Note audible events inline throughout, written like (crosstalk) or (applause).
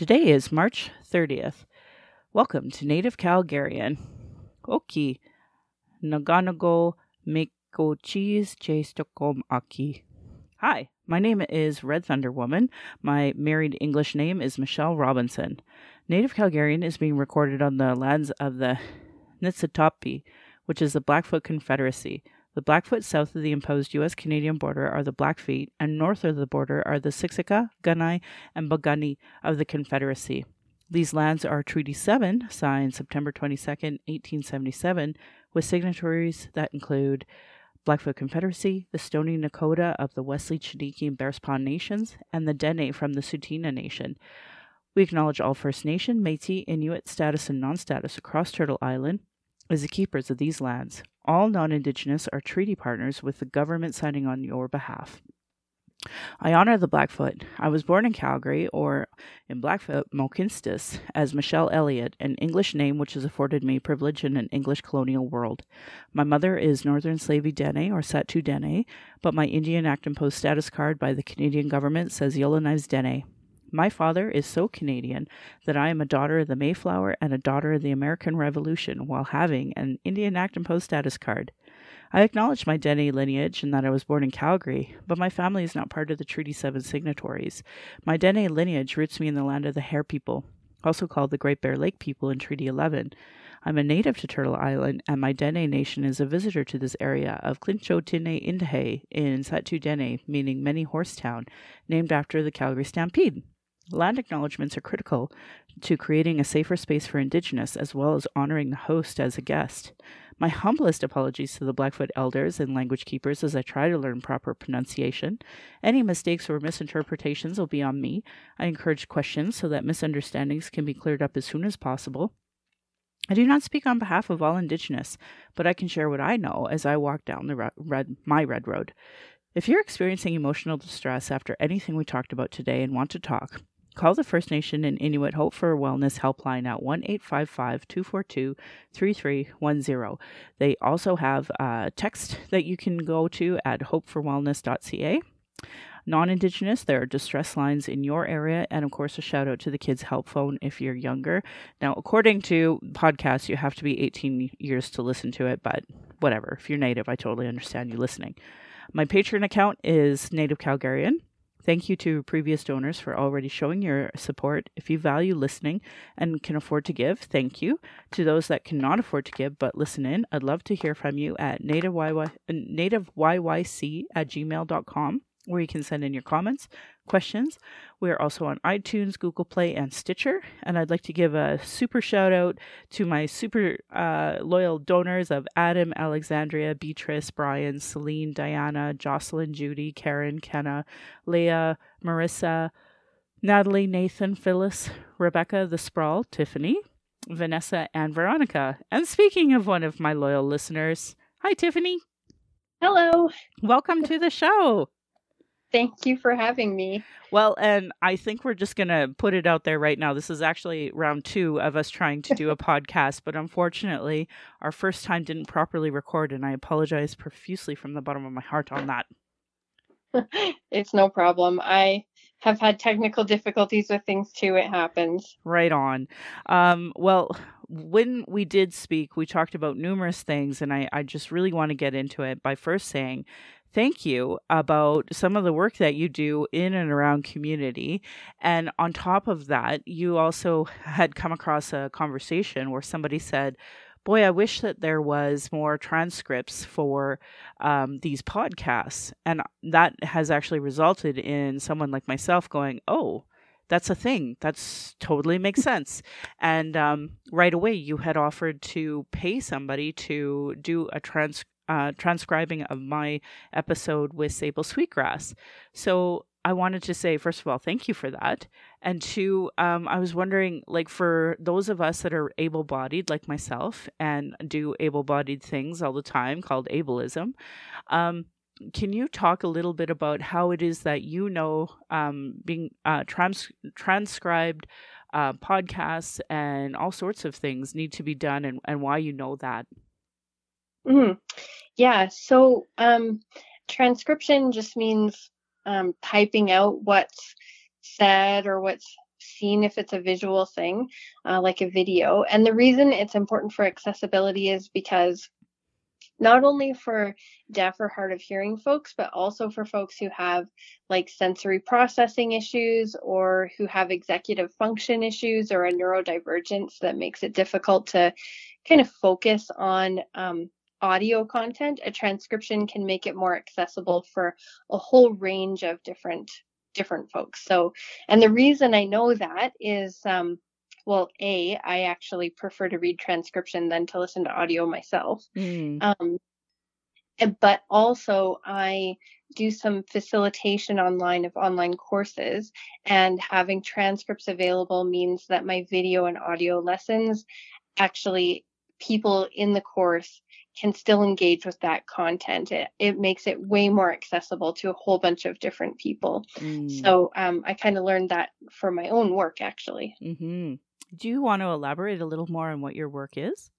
Today is March 30th. Welcome to Native Calgarian. Oki. Naganago Meko Cheese Stokom Aki. Hi, my name is Red Thunder Woman. My married English name is Michelle Robinson. Native Calgarian is being recorded on the lands of the Nitsitapi, which is the Blackfoot Confederacy. The Blackfoot south of the imposed U.S. Canadian border are the Blackfeet, and north of the border are the Siksika, Kainai, and Piikani of the Confederacy. These lands are Treaty 7, signed September 22, 1877, with signatories that include Blackfoot Confederacy, the Stoney Nakoda of the Wesley, Chiniki, and Bearspaw Nations, and the Dene from the Tsuut'ina Nation. We acknowledge all First Nation, Métis, Inuit status and non-status across Turtle Island as the keepers of these lands. All non Indigenous are treaty partners with the government signing on your behalf. I honor the Blackfoot. I was born in Calgary, or in Blackfoot, Mohkinstsis, as Michelle Elliott, an English name which has afforded me privilege in an English colonial world. My mother is Northern Slavey Dene, or Sahtu Dene, but my Indian Act Imposed status card by the Canadian government says Yellowknives Dene. My father is so Canadian that I am a daughter of the Mayflower and a daughter of the American Revolution while having an Indian Act and Post status card. I acknowledge my Dene lineage and that I was born in Calgary, but my family is not part of the Treaty 7 signatories. My Dene lineage roots me in the land of the Hare people, also called the Great Bear Lake people in Treaty 11. I'm a native to Turtle Island, and my Dene nation is a visitor to this area of Clinchotine Indahe in Sahtu Dene, meaning many horse town, named after the Calgary Stampede. Land acknowledgements are critical to creating a safer space for Indigenous as well as honoring the host as a guest. My humblest apologies to the Blackfoot elders and language keepers as I try to learn proper pronunciation. Any mistakes or misinterpretations will be on me. I encourage questions so that misunderstandings can be cleared up as soon as possible. I do not speak on behalf of all Indigenous, but I can share what I know as I walk down the red, my red road. If you're experiencing emotional distress after anything we talked about today and want to talk, Call the First Nation and Inuit Hope for Wellness helpline at 1 855 242 3310. They also have a text that you can go to at hopeforwellness.ca. Non Indigenous, there are distress lines in your area, and of course, a shout out to the Kids Help Phone if you're younger. Now, according to podcasts, you have to be 18 years to listen to it, but whatever. If you're native, I totally understand you listening. My Patreon account is Native Calgarian. Thank you to previous donors for already showing your support. If you value listening and can afford to give, thank you. To those that cannot afford to give but listen in, I'd love to hear from you at nativeyyc uh, at gmail.com where you can send in your comments, questions. We are also on iTunes, Google Play, and Stitcher. And I'd like to give a super shout out to my super uh, loyal donors of Adam, Alexandria, Beatrice, Brian, Celine, Diana, Jocelyn, Judy, Karen, Kenna, Leah, Marissa, Natalie, Nathan, Phyllis, Rebecca, The Sprawl, Tiffany, Vanessa, and Veronica. And speaking of one of my loyal listeners, hi, Tiffany. Hello. Welcome to the show. Thank you for having me. Well, and I think we're just going to put it out there right now. This is actually round two of us trying to do a (laughs) podcast, but unfortunately, our first time didn't properly record, and I apologize profusely from the bottom of my heart on that. (laughs) it's no problem. I have had technical difficulties with things too. It happens. Right on. Um, well, when we did speak, we talked about numerous things, and I, I just really want to get into it by first saying thank you about some of the work that you do in and around community. And on top of that, you also had come across a conversation where somebody said, Boy, I wish that there was more transcripts for um, these podcasts. And that has actually resulted in someone like myself going, Oh, that's a thing. That's totally makes (laughs) sense. And um, right away, you had offered to pay somebody to do a trans uh, transcribing of my episode with Sable Sweetgrass. So I wanted to say, first of all, thank you for that. And two, um, I was wondering, like, for those of us that are able bodied, like myself, and do able bodied things all the time called ableism, um, can you talk a little bit about how it is that you know um, being uh, trans- transcribed uh, podcasts and all sorts of things need to be done and, and why you know that? Mm-hmm. Yeah. So um, transcription just means um, typing out what's said or what's seen if it's a visual thing, uh, like a video. And the reason it's important for accessibility is because not only for deaf or hard of hearing folks, but also for folks who have like sensory processing issues or who have executive function issues or a neurodivergence that makes it difficult to kind of focus on um, audio content. A transcription can make it more accessible for a whole range of different different folks. So, and the reason I know that is, um, well, a I actually prefer to read transcription than to listen to audio myself. Mm. Um, but also I do some facilitation online of online courses and having transcripts available means that my video and audio lessons actually people in the course can still engage with that content. It, it makes it way more accessible to a whole bunch of different people. Mm. So um, I kind of learned that for my own work, actually. Mm-hmm. Do you want to elaborate a little more on what your work is?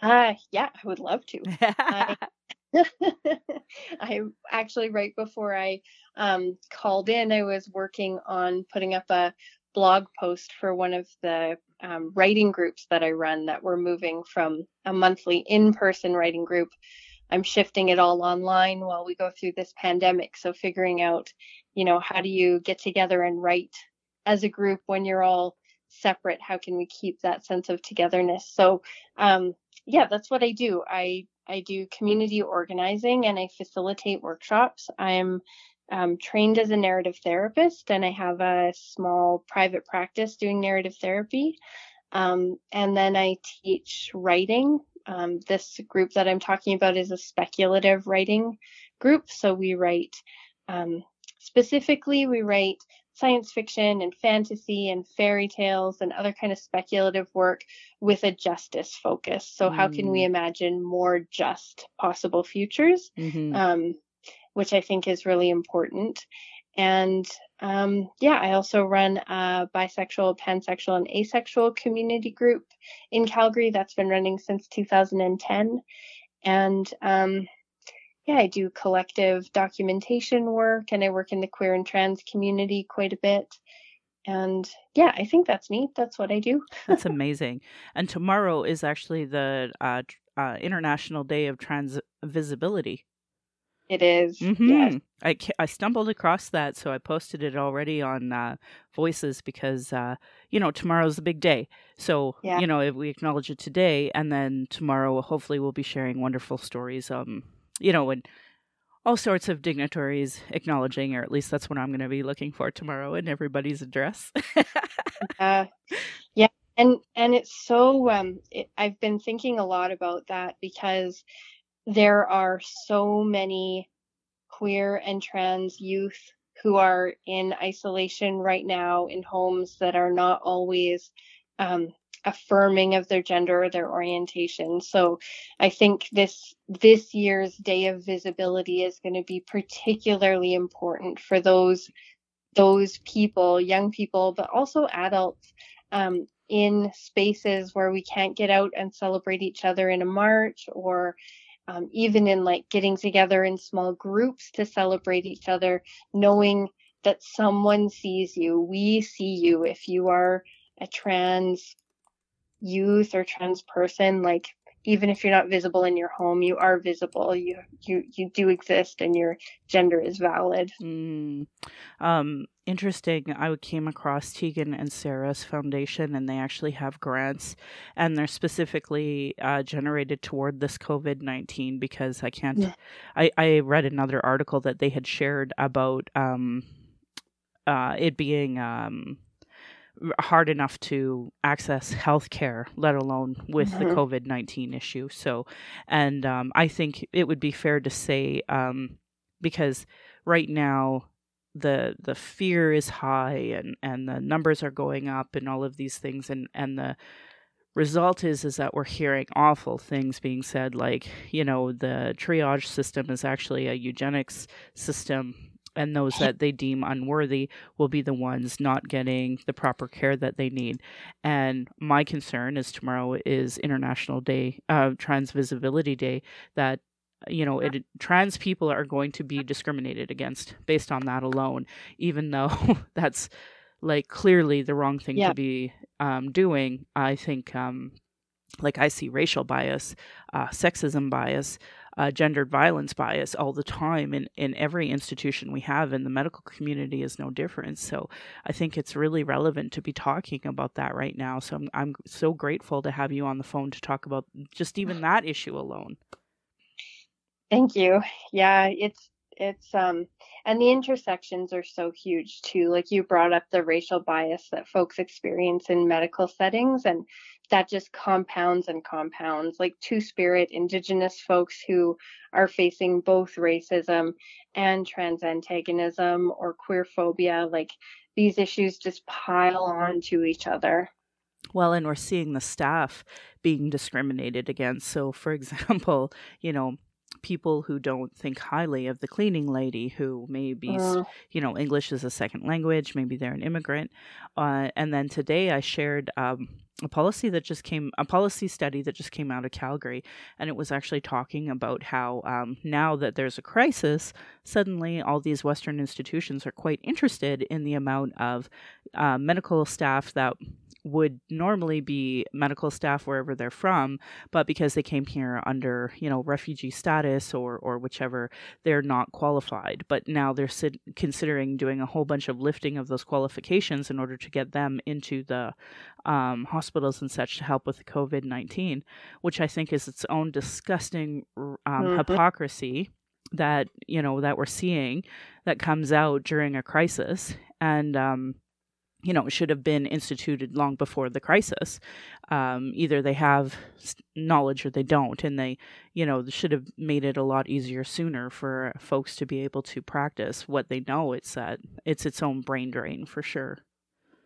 Uh, yeah, I would love to. I, (laughs) (laughs) I actually, right before I um, called in, I was working on putting up a blog post for one of the um, writing groups that I run that we're moving from a monthly in person writing group. I'm shifting it all online while we go through this pandemic. So, figuring out, you know, how do you get together and write as a group when you're all separate? How can we keep that sense of togetherness? So, um, yeah, that's what I do. I I do community organizing and I facilitate workshops. I'm um, trained as a narrative therapist and I have a small private practice doing narrative therapy. Um, and then I teach writing. Um, this group that I'm talking about is a speculative writing group. So we write, um, specifically, we write science fiction and fantasy and fairy tales and other kind of speculative work with a justice focus. So, mm. how can we mm. imagine more just possible futures? Mm-hmm. Um, which I think is really important. And um, yeah, I also run a bisexual, pansexual, and asexual community group in Calgary that's been running since 2010. And um, yeah, I do collective documentation work and I work in the queer and trans community quite a bit. And yeah, I think that's me. That's what I do. that's amazing. And tomorrow is actually the uh, uh, International Day of Trans Visibility. It is. Mm-hmm. Yes. I, I stumbled across that, so I posted it already on uh, Voices because, uh, you know, tomorrow's the big day. So, yeah. you know, if we acknowledge it today, and then tomorrow, hopefully, we'll be sharing wonderful stories, um, you know, and all sorts of dignitaries acknowledging, or at least that's what I'm going to be looking for tomorrow in everybody's address. uh, yeah. And, and it's so, um, it, I've been thinking a lot about that because there are so many queer and trans youth who are in isolation right now in homes that are not always um, affirming of their gender or their orientation. So I think this this year's day of visibility is going to be particularly important for those those people, young people, but also adults um, in spaces where we can't get out and celebrate each other in a march or um, even in like getting together in small groups to celebrate each other, knowing that someone sees you. We see you. If you are a trans youth or trans person, like even if you're not visible in your home, you are visible. You you you do exist, and your gender is valid. Mm. Um, interesting. I came across Tegan and Sara's foundation, and they actually have grants, and they're specifically uh, generated toward this COVID nineteen because I can't. Yeah. I I read another article that they had shared about um, uh, it being um hard enough to access health care, let alone with mm-hmm. the COVID 19 issue. So, and um, I think it would be fair to say, um, because right now, the the fear is high and and the numbers are going up and all of these things and and the result is is that we're hearing awful things being said like you know the triage system is actually a eugenics system and those that they deem unworthy will be the ones not getting the proper care that they need. And my concern is tomorrow is International Day, uh, Trans Visibility Day, that you know, it, trans people are going to be discriminated against based on that alone, even though (laughs) that's like clearly the wrong thing Yeah. to be um, doing. I think, um, like, I see racial bias, uh, sexism bias, uh, gendered violence bias all the time in, in every institution we have, and the medical community is no different. So I think it's really relevant to be talking about that right now. So I'm, I'm so grateful to have you on the phone to talk about just even (sighs) that issue alone. Thank you. Yeah, it's it's um and the intersections are so huge too. Like you brought up the racial bias that folks experience in medical settings and that just compounds and compounds. Like two spirit indigenous folks who are facing both racism and trans antagonism or queer phobia, like these issues just pile on to each other. Well, and we're seeing the staff being discriminated against. So, for (laughs) example, you know, people who don't think highly of the cleaning lady who maybe Uh, you know english is a second language maybe they're an immigrant uh, and then today i shared um, a policy that just came a policy study that just came out of calgary and it was actually talking about how um, now that there's a crisis suddenly all these western institutions are quite interested in the amount of uh, medical staff that would normally be medical staff wherever they're from, but because they came here under, you know, refugee status or or whichever, they're not qualified. But now they're sit- considering doing a whole bunch of lifting of those qualifications in order to get them into the um, hospitals and such to help with COVID nineteen, which I think is its own disgusting um, Mhm. hypocrisy that you know that we're seeing that comes out during a crisis and um you know, should have been instituted long before the crisis. Um, either they have knowledge or they don't, and they, you know, should have made it a lot easier sooner for folks to be able to practice what they know. It's that it's its own brain drain for sure.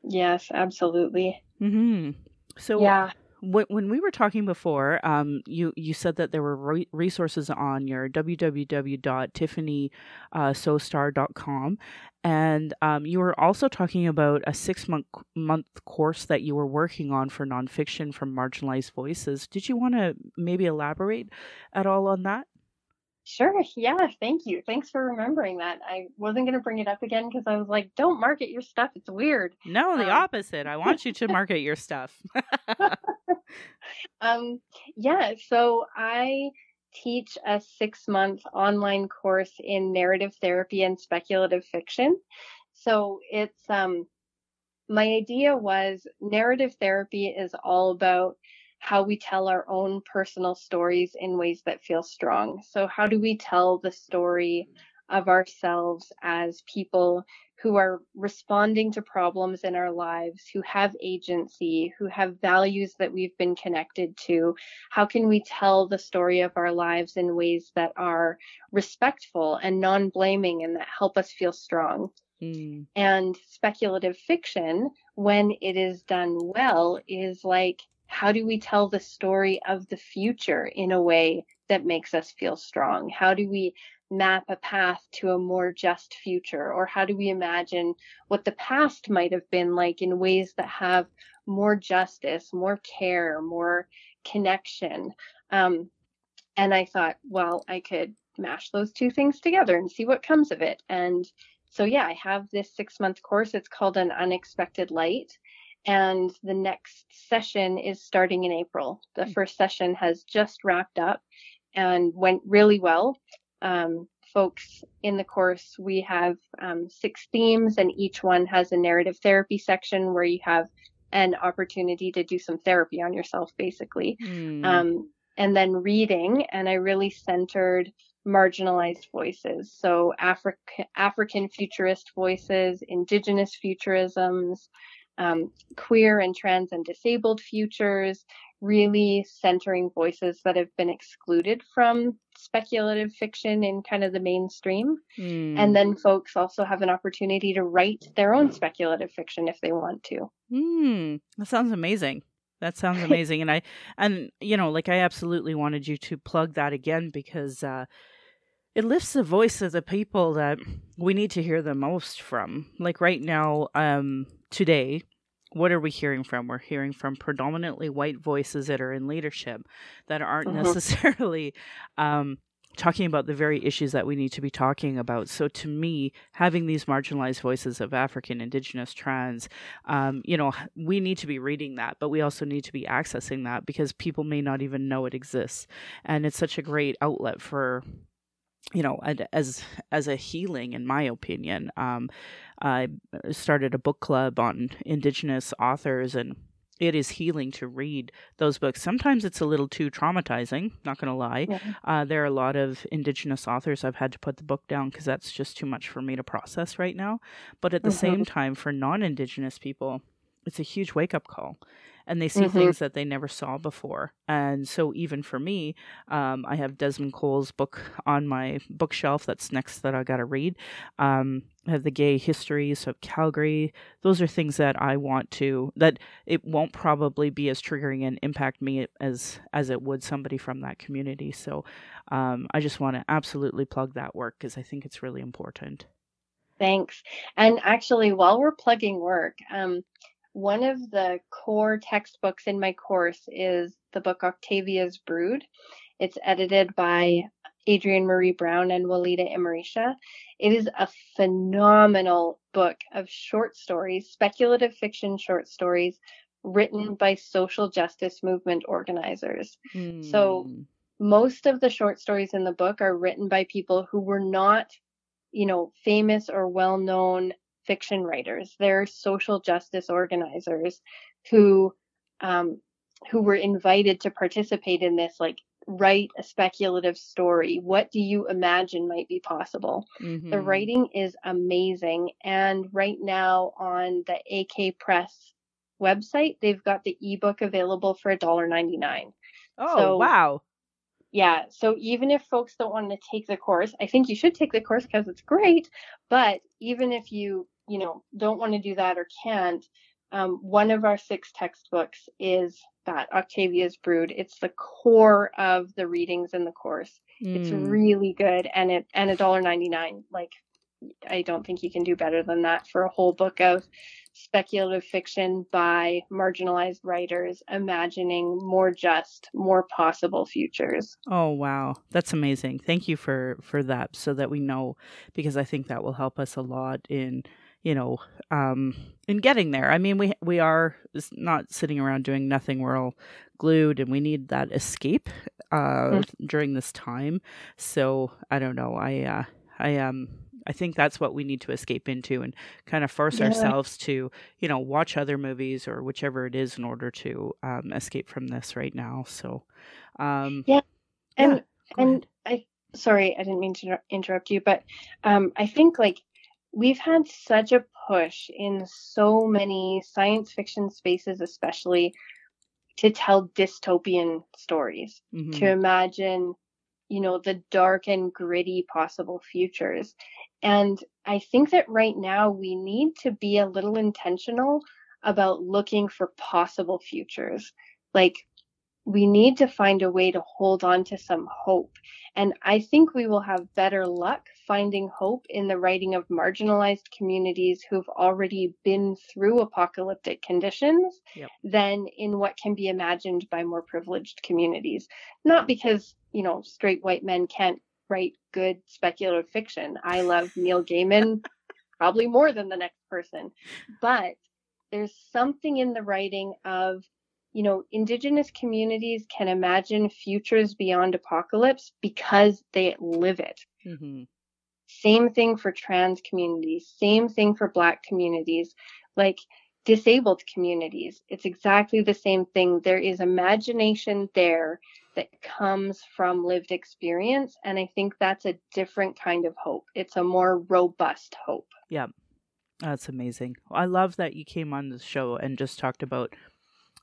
Yes, absolutely. Hmm. So Yeah. when when we were talking before, um, you you said that there were re- resources on your www.tiffanySostar.com, and um, you were also talking about a six month month course that you were working on for nonfiction from marginalized voices. Did you want to maybe elaborate at all on that? Sure. Yeah. Thank you. Thanks for remembering that. I wasn't going to bring it up again because I was like, don't market your stuff. It's weird. No, the Um, opposite. I (laughs) want you to market your stuff. (laughs) Um, yeah. So I teach a six month online course in narrative therapy and speculative fiction. So it's, um, my idea was narrative therapy is all about how we tell our own personal stories in ways that feel strong. So, how do we tell the story of ourselves as people who are responding to problems in our lives, who have agency, who have values that we've been connected to? How can we tell the story of our lives in ways that are respectful and non blaming and that help us feel strong? Mm, And speculative fiction, when it is done well, is like, how do we tell the story of the future in a way that makes us feel strong? How do we map a path to a more just future? Or how do we imagine what the past might have been like in ways that have more justice, more care, more connection? Um, and I thought, well, I could mash those two things together and see what comes of it. And so, yeah, I have this six month course. It's called An Unexpected Light. And the next session is starting in April. The Hmm. first session has just wrapped up and went really well. Um, folks in the course, we have um, six themes, and each one has a narrative therapy section where you have an opportunity to do some therapy on yourself, basically mm, um, and then reading and i really centered marginalized voices so Africa, african futurist voices indigenous futurisms um, queer and trans and disabled futures really centering voices that have been excluded from speculative fiction in kind of the mainstream mm. and then folks also have an opportunity to write their own speculative fiction if they want to Mm, that sounds amazing. That sounds (laughs) amazing. and I and you know, like I absolutely wanted you to plug that again because uh it lifts the voice of the people that we need to hear the most from. Like right now, um today, what are we hearing from? We're hearing from predominantly white voices that are in leadership that aren't Mhm. necessarily (laughs) um talking about the very issues that we need to be talking about. So, to me, having these marginalized voices of African, Indigenous, trans, um, you know, we need to be reading that, but we also need to be accessing that because people may not even know it exists. And it's such a great outlet for you know as as a healing in my opinion um, i started a book club on indigenous authors and it is healing to read those books. Sometimes it's a little too traumatizing, not going to lie. Yeah. Uh, there are a lot of Indigenous authors I've had to put the book down because that's just too much for me to process right now. But at the mm-hmm. same time, for non Indigenous people, it's a huge wake up call and they see mm-hmm. things that they never saw before. And so, even for me, um, I have Desmond Cole's book on my bookshelf that's next that I got to read. Um, I have the gay histories of Calgary. Those are things that I want to that it won't probably be as triggering and impact me as as it would somebody from that community. So um, I just want to absolutely plug that work because I think it's really important. Thanks. And actually, while we're plugging work, um, one of the core textbooks in my course is the book Octavia's Brood. It's edited by Adrienne Maree Brown and Walidah Imarisha. It is a phenomenal book of short stories, speculative fiction short stories written by social justice movement organizers. Mm. So hmm. most of the short stories in the book are written by people who were not, you know, famous or well known fiction writers. They're social justice organizers who um, who were invited to participate in this, like write a speculative story. What do you imagine might be possible? Mm-hmm. The writing is amazing, and right now on the AK Press website, they've got the ebook available for $1.99. Oh, so, wow. Yeah. So even if folks don't want to take the course, I think you should take the course because it's great. But even if you you know, don't want to do that or can't, um, one of our six textbooks is that Octavia's Brood. It's the core of the readings in the course. Mm. It's hmm. really good, and it and a dollar ninety nine. Like, I don't think you can do better than that for a whole book of speculative fiction by marginalized writers imagining more just more possible futures oh wow that's amazing thank you for for that so that we know because i think that will help us a lot in you know, um, in getting there. I mean, we we are not sitting around doing nothing. We're all glued, and we need that escape uh, mm. during this time. So I don't know. I uh, I um I think that's what we need to escape into and kind of force yeah. ourselves to, you know, watch other movies or whichever it is in order to um, escape from this right now. So, um, yeah, and yeah, and ahead. I sorry I didn't mean to interrupt you, but um, I think like we've had such a push in so many science fiction spaces, especially to tell dystopian stories, mm-hmm. to imagine, you know, the dark and gritty possible futures. And I think that right now we need to be a little intentional about looking for possible futures. Like, we need to find a way to hold on to some hope. And I think we will have better luck finding hope in the writing of marginalized communities who've already been through apocalyptic conditions yep. than in what can be imagined by more privileged communities. Not because, you know, straight white men can't write good speculative fiction. I love Neil Gaiman (laughs) probably more than the next person. But there's something in the writing of you know, indigenous communities can imagine futures beyond apocalypse because they live it. Mm-hmm. Same thing for trans communities, same thing for black communities, like disabled communities. It's exactly the same thing. There is imagination there that comes from lived experience. And I think that's a different kind of hope. It's a more robust hope. Yeah. That's amazing. I love that you came on the show and just talked about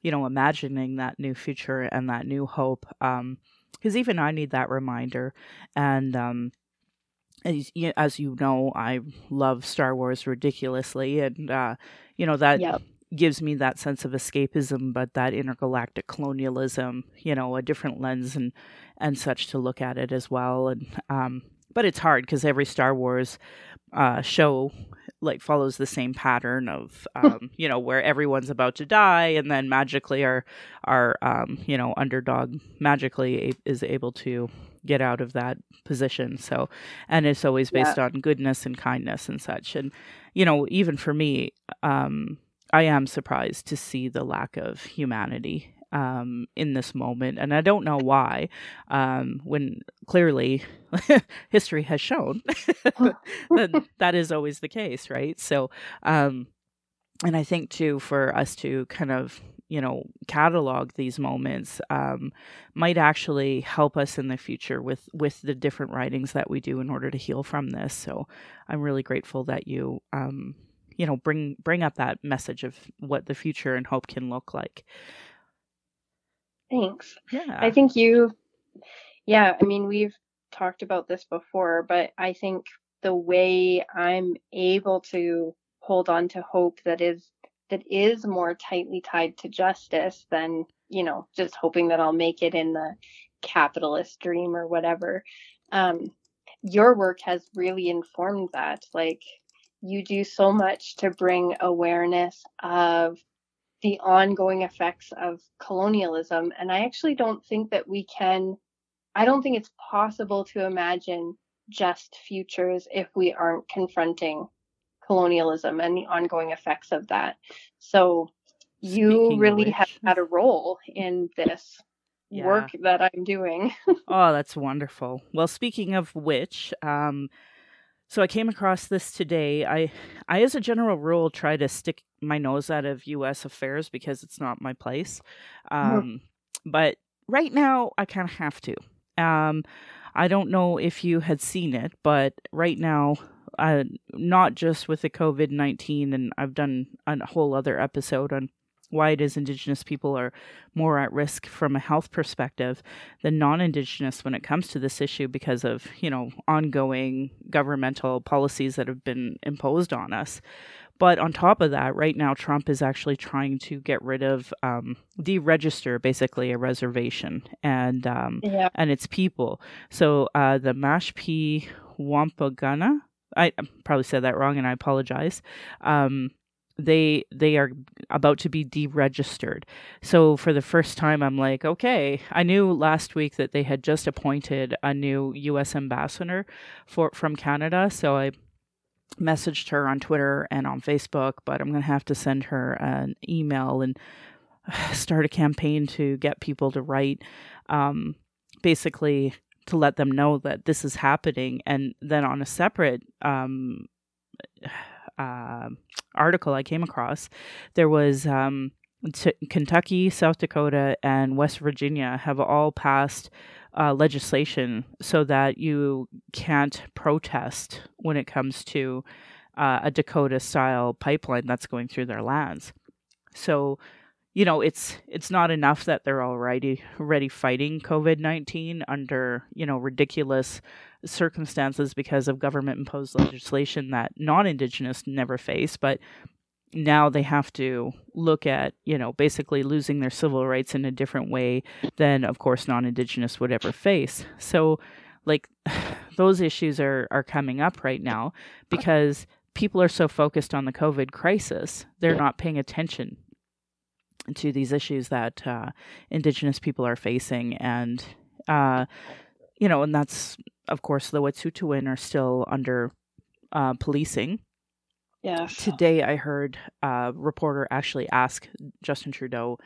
you know, imagining that new future and that new hope. Um, because even I need that reminder. And um, as, as you know, I love Star Wars ridiculously, and uh, you know that yep. gives me that sense of escapism, but that intergalactic colonialism, you know, a different lens and and such to look at it as well. And um, but it's hard because every Star Wars uh, show like follows the same pattern of (laughs) um, you know where everyone's about to die and then magically our our um, you know underdog magically is able to get out of that position. So, and it's always based yeah. on goodness and kindness and such. And, you know, even for me, um, I am surprised to see the lack of humanity um, in this moment, and I don't know why. Um, when clearly (laughs) history has shown (laughs) that that is always the case, right? So, um, and I think too for us to kind of you know catalog these moments um, might actually help us in the future with with the different writings that we do in order to heal from this so i'm really grateful that you um, you know bring bring up that message of what the future and hope can look like thanks yeah i think you yeah i mean we've talked about this before but i think the way i'm able to hold on to hope that is that is more tightly tied to justice than, you know, just hoping that I'll make it in the capitalist dream or whatever. Um, your work has really informed that. Like, you do so much to bring awareness of the ongoing effects of colonialism. And I actually don't think that we can, I don't think it's possible to imagine just futures if we aren't confronting colonialism and the ongoing effects of that. So you Speaking really have had a role in this yeah. work that I'm doing. (laughs) oh, that's wonderful. Well, speaking of which, um, so I came across this today. I, I, as a general rule, try to stick my nose out of U.S. affairs because it's not my place. Mm-hmm. Um, mm-hmm. But right now, I kind of have to. Um, I don't know if you had seen it, but right now, uh, not just with the COVID 19, and I've done a whole other episode on why it is Indigenous people are more at risk from a health perspective than non Indigenous when it comes to this issue because of, you know, ongoing governmental policies that have been imposed on us. But on top of that, right now, Trump is actually trying to get rid of, um, deregister basically a reservation and um, yeah. and its people. So uh, the Mashpee Wampagana, I probably said that wrong, and I apologize. Um, they they are about to be deregistered. So for the first time, I'm like, okay. I knew last week that they had just appointed a new U.S. ambassador for from Canada, so I messaged her on Twitter and on Facebook. But I'm gonna have to send her an email and (sighs) start a campaign to get people to write. Um, basically to let them know that this is happening. And then on a separate um, uh, article I came across, there was um, t- Kentucky, South Dakota, and West Virginia have all passed uh, legislation so that you can't protest when it comes to uh, a Dakota style pipeline that's going through their lands. So you know it's it's not enough that they're already already fighting covid-19 under you know ridiculous circumstances because of government imposed legislation that non-indigenous never face but now they have to look at you know basically losing their civil rights in a different way than of course non-indigenous would ever face. So like (sighs) those issues are are coming up right now because people are so focused on the covid crisis they're not paying attention to these issues that uh, Indigenous people are facing, and uh, you know, and that's of course the Wet'suwet'en are still under uh, policing. Yeah. Today, I heard a reporter actually ask Justin Trudeau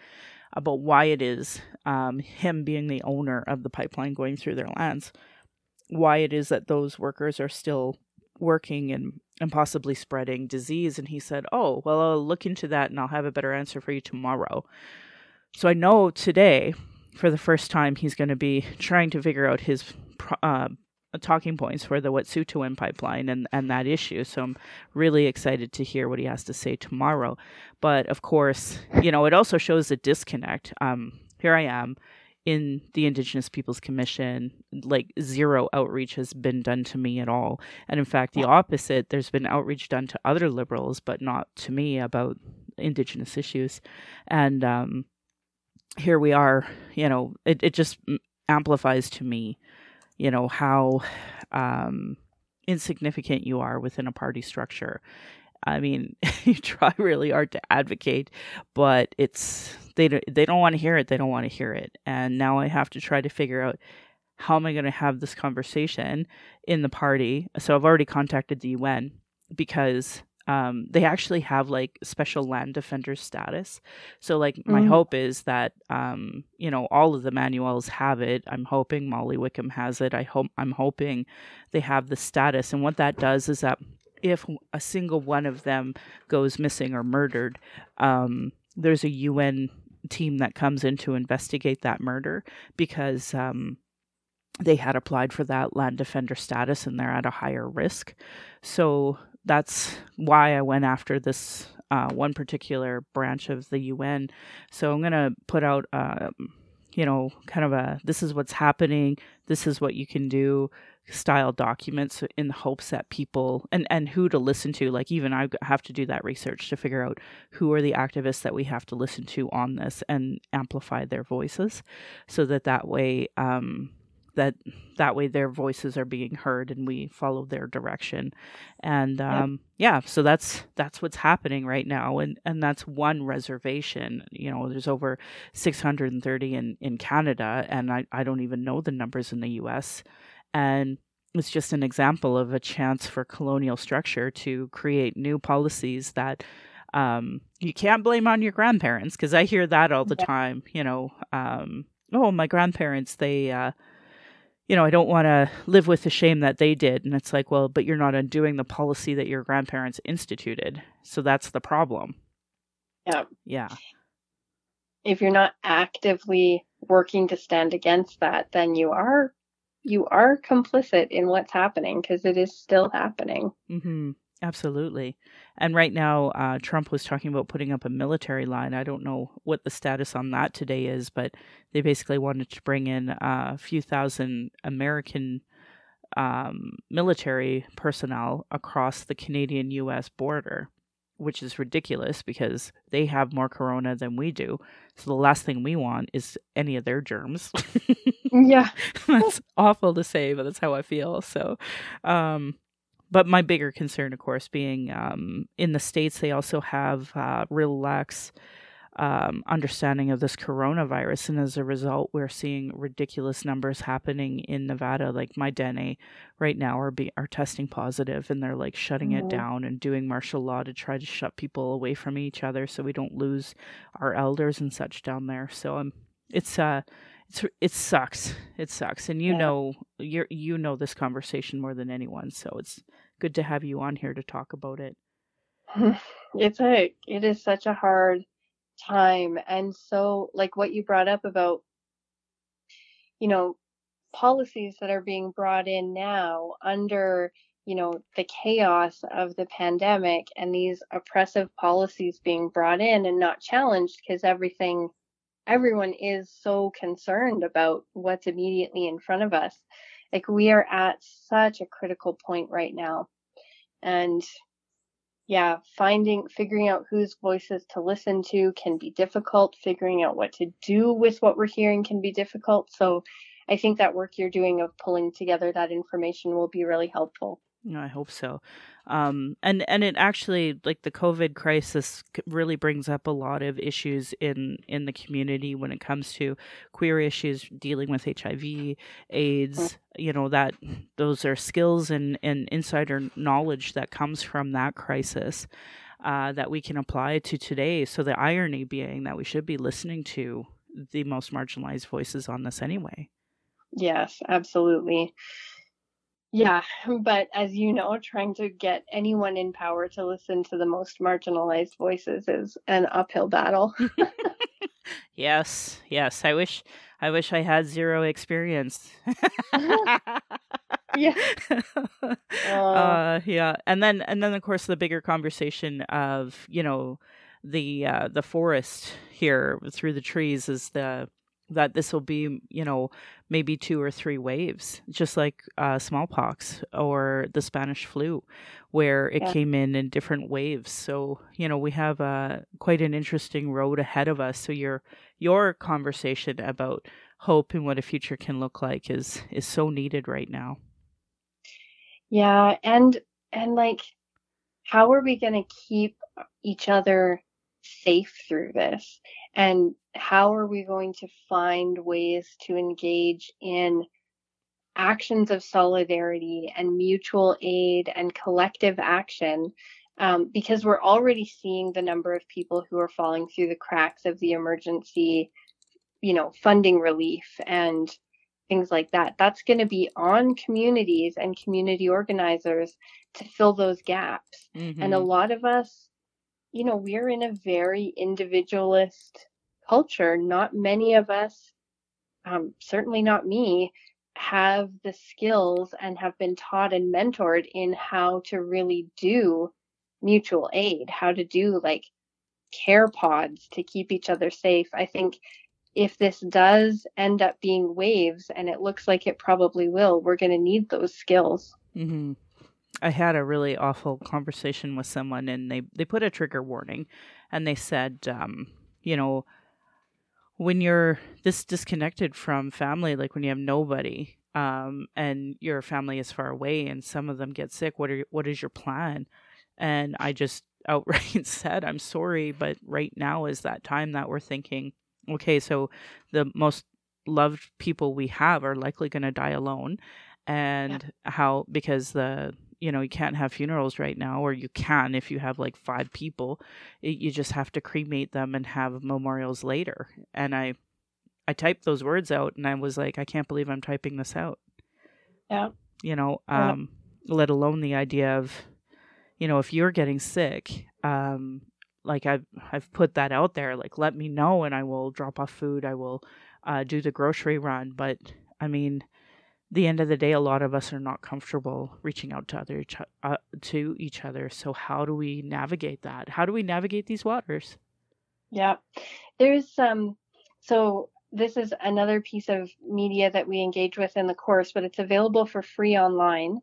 about why it is um, him being the owner of the pipeline going through their lands, why it is that those workers are still working and and possibly spreading disease. And he said, Oh, well, I'll look into that and I'll have a better answer for you tomorrow. So I know today, for the first time, he's going to be trying to figure out his uh, talking points for the Wet'suwet'en pipeline and, and that issue. So I'm really excited to hear what he has to say tomorrow. But of course, you know, it also shows a disconnect. Um, here I am in the Indigenous Peoples Commission, like zero outreach has been done to me at all. And in fact, the opposite, there's been outreach done to other liberals, but not to me about Indigenous issues. And um, here we are, you know, it, it just amplifies to me, you know, how um, insignificant you are within a party structure. I mean, (laughs) you try really hard to advocate, but it's they they don't want to hear it. They don't want to hear it. And now I have to try to figure out how am I going to have this conversation in the party? So I've already contacted the UN because um, they actually have like special land defender status. So like my mm. hope is that um, you know all of the manuals have it. I'm hoping Molly Wickham has it. I hope I'm hoping they have the status. And what that does is that if a single one of them goes missing or murdered, um, there's a UN team that comes in to investigate that murder because um, they had applied for that land defender status and they're at a higher risk. So that's why I went after this uh, one particular branch of the UN. So I'm going to put out, uh, you know, kind of a this is what's happening, this is what you can do style documents in the hopes that people and and who to listen to like even i have to do that research to figure out who are the activists that we have to listen to on this and amplify their voices so that that way um that that way their voices are being heard and we follow their direction and um, yeah. yeah so that's that's what's happening right now and and that's one reservation you know there's over 630 in in canada and i i don't even know the numbers in the us and it's just an example of a chance for colonial structure to create new policies that um, you can't blame on your grandparents because I hear that all the yeah. time. You know, um, oh, my grandparents, they uh, you know, I don't want to live with the shame that they did. And it's like, well, but you're not undoing the policy that your grandparents instituted. So that's the problem. Yeah. Yeah. If you're not actively working to stand against that, then you are you are complicit in what's happening because it is still happening. Mm-hmm. Absolutely. And right now, uh, Trump was talking about putting up a military line. I don't know what the status on that today is, but they basically wanted to bring in uh, a few thousand American um, military personnel across the Canadian US border, which is ridiculous because they have more corona than we do. So the last thing we want is any of their germs. (laughs) yeah. that's awful to say, but that's how I feel. So, um, but my bigger concern, of course, being um, in the states, they also have uh, real lax um, understanding of this coronavirus, and as a result, we're seeing ridiculous numbers happening in Nevada. Like my Dene right now are be are testing positive, and they're like shutting mm-hmm. it down and doing martial law to try to shut people away from each other, so we don't lose our elders and such down there. So um, it's uh it's it sucks. It sucks, and you yeah. know you you know this conversation more than anyone. So it's good to have you on here to talk about it. (laughs) It's a it is such a hard time, and so like what you brought up about, you know, policies that are being brought in now under you know the chaos of the pandemic and these oppressive policies being brought in and not challenged because everything everyone is so concerned about what's immediately in front of us. Like we are at such a critical point right now. And yeah, finding, figuring out whose voices to listen to can be difficult. Figuring out what to do with what we're hearing can be difficult. So I think that work you're doing of pulling together that information will be really helpful. I hope so. Um, and and it actually like the COVID crisis really brings up a lot of issues in in the community when it comes to queer issues dealing with HIV, AIDS. Mm. You know that those are skills and and insider knowledge that comes from that crisis. Uh, that we can apply to today. So the irony being that we should be listening to the most marginalized voices on this anyway. Yes, absolutely. Yeah, (laughs) but as you know, trying to get anyone in power to listen to the most marginalized voices is an uphill battle. (laughs) yes, yes. I wish I wish I had zero experience. (laughs) yeah. Uh, yeah. And then and then of course the bigger conversation of, you know, the uh, the forest here through the trees is the that this will be, you know, maybe two or three waves, just like uh, smallpox or the Spanish flu, where it yeah. came in in different waves. So you know, we have uh, quite an interesting road ahead of us. So your your conversation about hope and what a future can look like is is so needed right now. Yeah, and and like, how are we going to keep each other safe through this? And how are we going to find ways to engage in actions of solidarity and mutual aid and collective action um, because we're already seeing the number of people who are falling through the cracks of the emergency you know funding relief and things like that that's going to be on communities and community organizers to fill those gaps mm-hmm. and a mm-hmm. lot of us you know we're in a very individualist culture not many of us um, certainly not me have the skills and have been taught and mentored in how to really do mutual aid, how to do like care pods to keep each other safe. I think if this does end up being waves, and it looks like it probably will, we're going to need those skills. Mm-hmm. I had a really awful conversation with someone, and they they put a trigger warning, and they said, um, you know, when you're this disconnected from family, like when you have nobody, um, and your family is far away, and some of them get sick, what are what is your plan? And I just (laughs) outright said, I'm sorry, but right now is that time that we're thinking, okay, so the most loved people we have are likely going to die alone. And yeah. how, because the, you know, you can't have funerals right now, or you can if you have like five people. It, you just have to cremate them and have memorials later. And I, I typed those words out, and I was like, I can't believe I'm typing this out. Yeah. You know, um, yeah. let alone the idea of you know, if you're getting sick, um, like I've I've put that out there, like let me know and I will drop off food. I will uh, do the grocery run. But I mean, the end of the day, a lot of us are not comfortable reaching out to other uh, to each other. So how do we navigate that? How do we navigate these waters? Yeah, there's um. So this is another piece of media that we engage with in the course, but it's available for free online.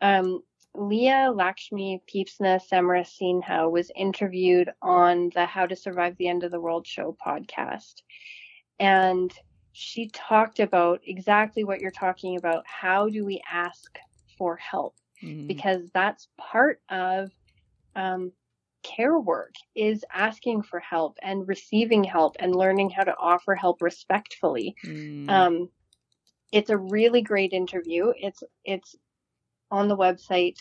Um, Leah Lakshmi Peepsna Samarasinha was interviewed on the How to Survive the End of the World show podcast. And she talked about exactly what you're talking about. How do we ask for help? Mm-hmm. Because that's part of um, care work is asking for help and receiving help and learning how to offer help respectfully. Mm. Um, it's a really great interview. It's it's on the website.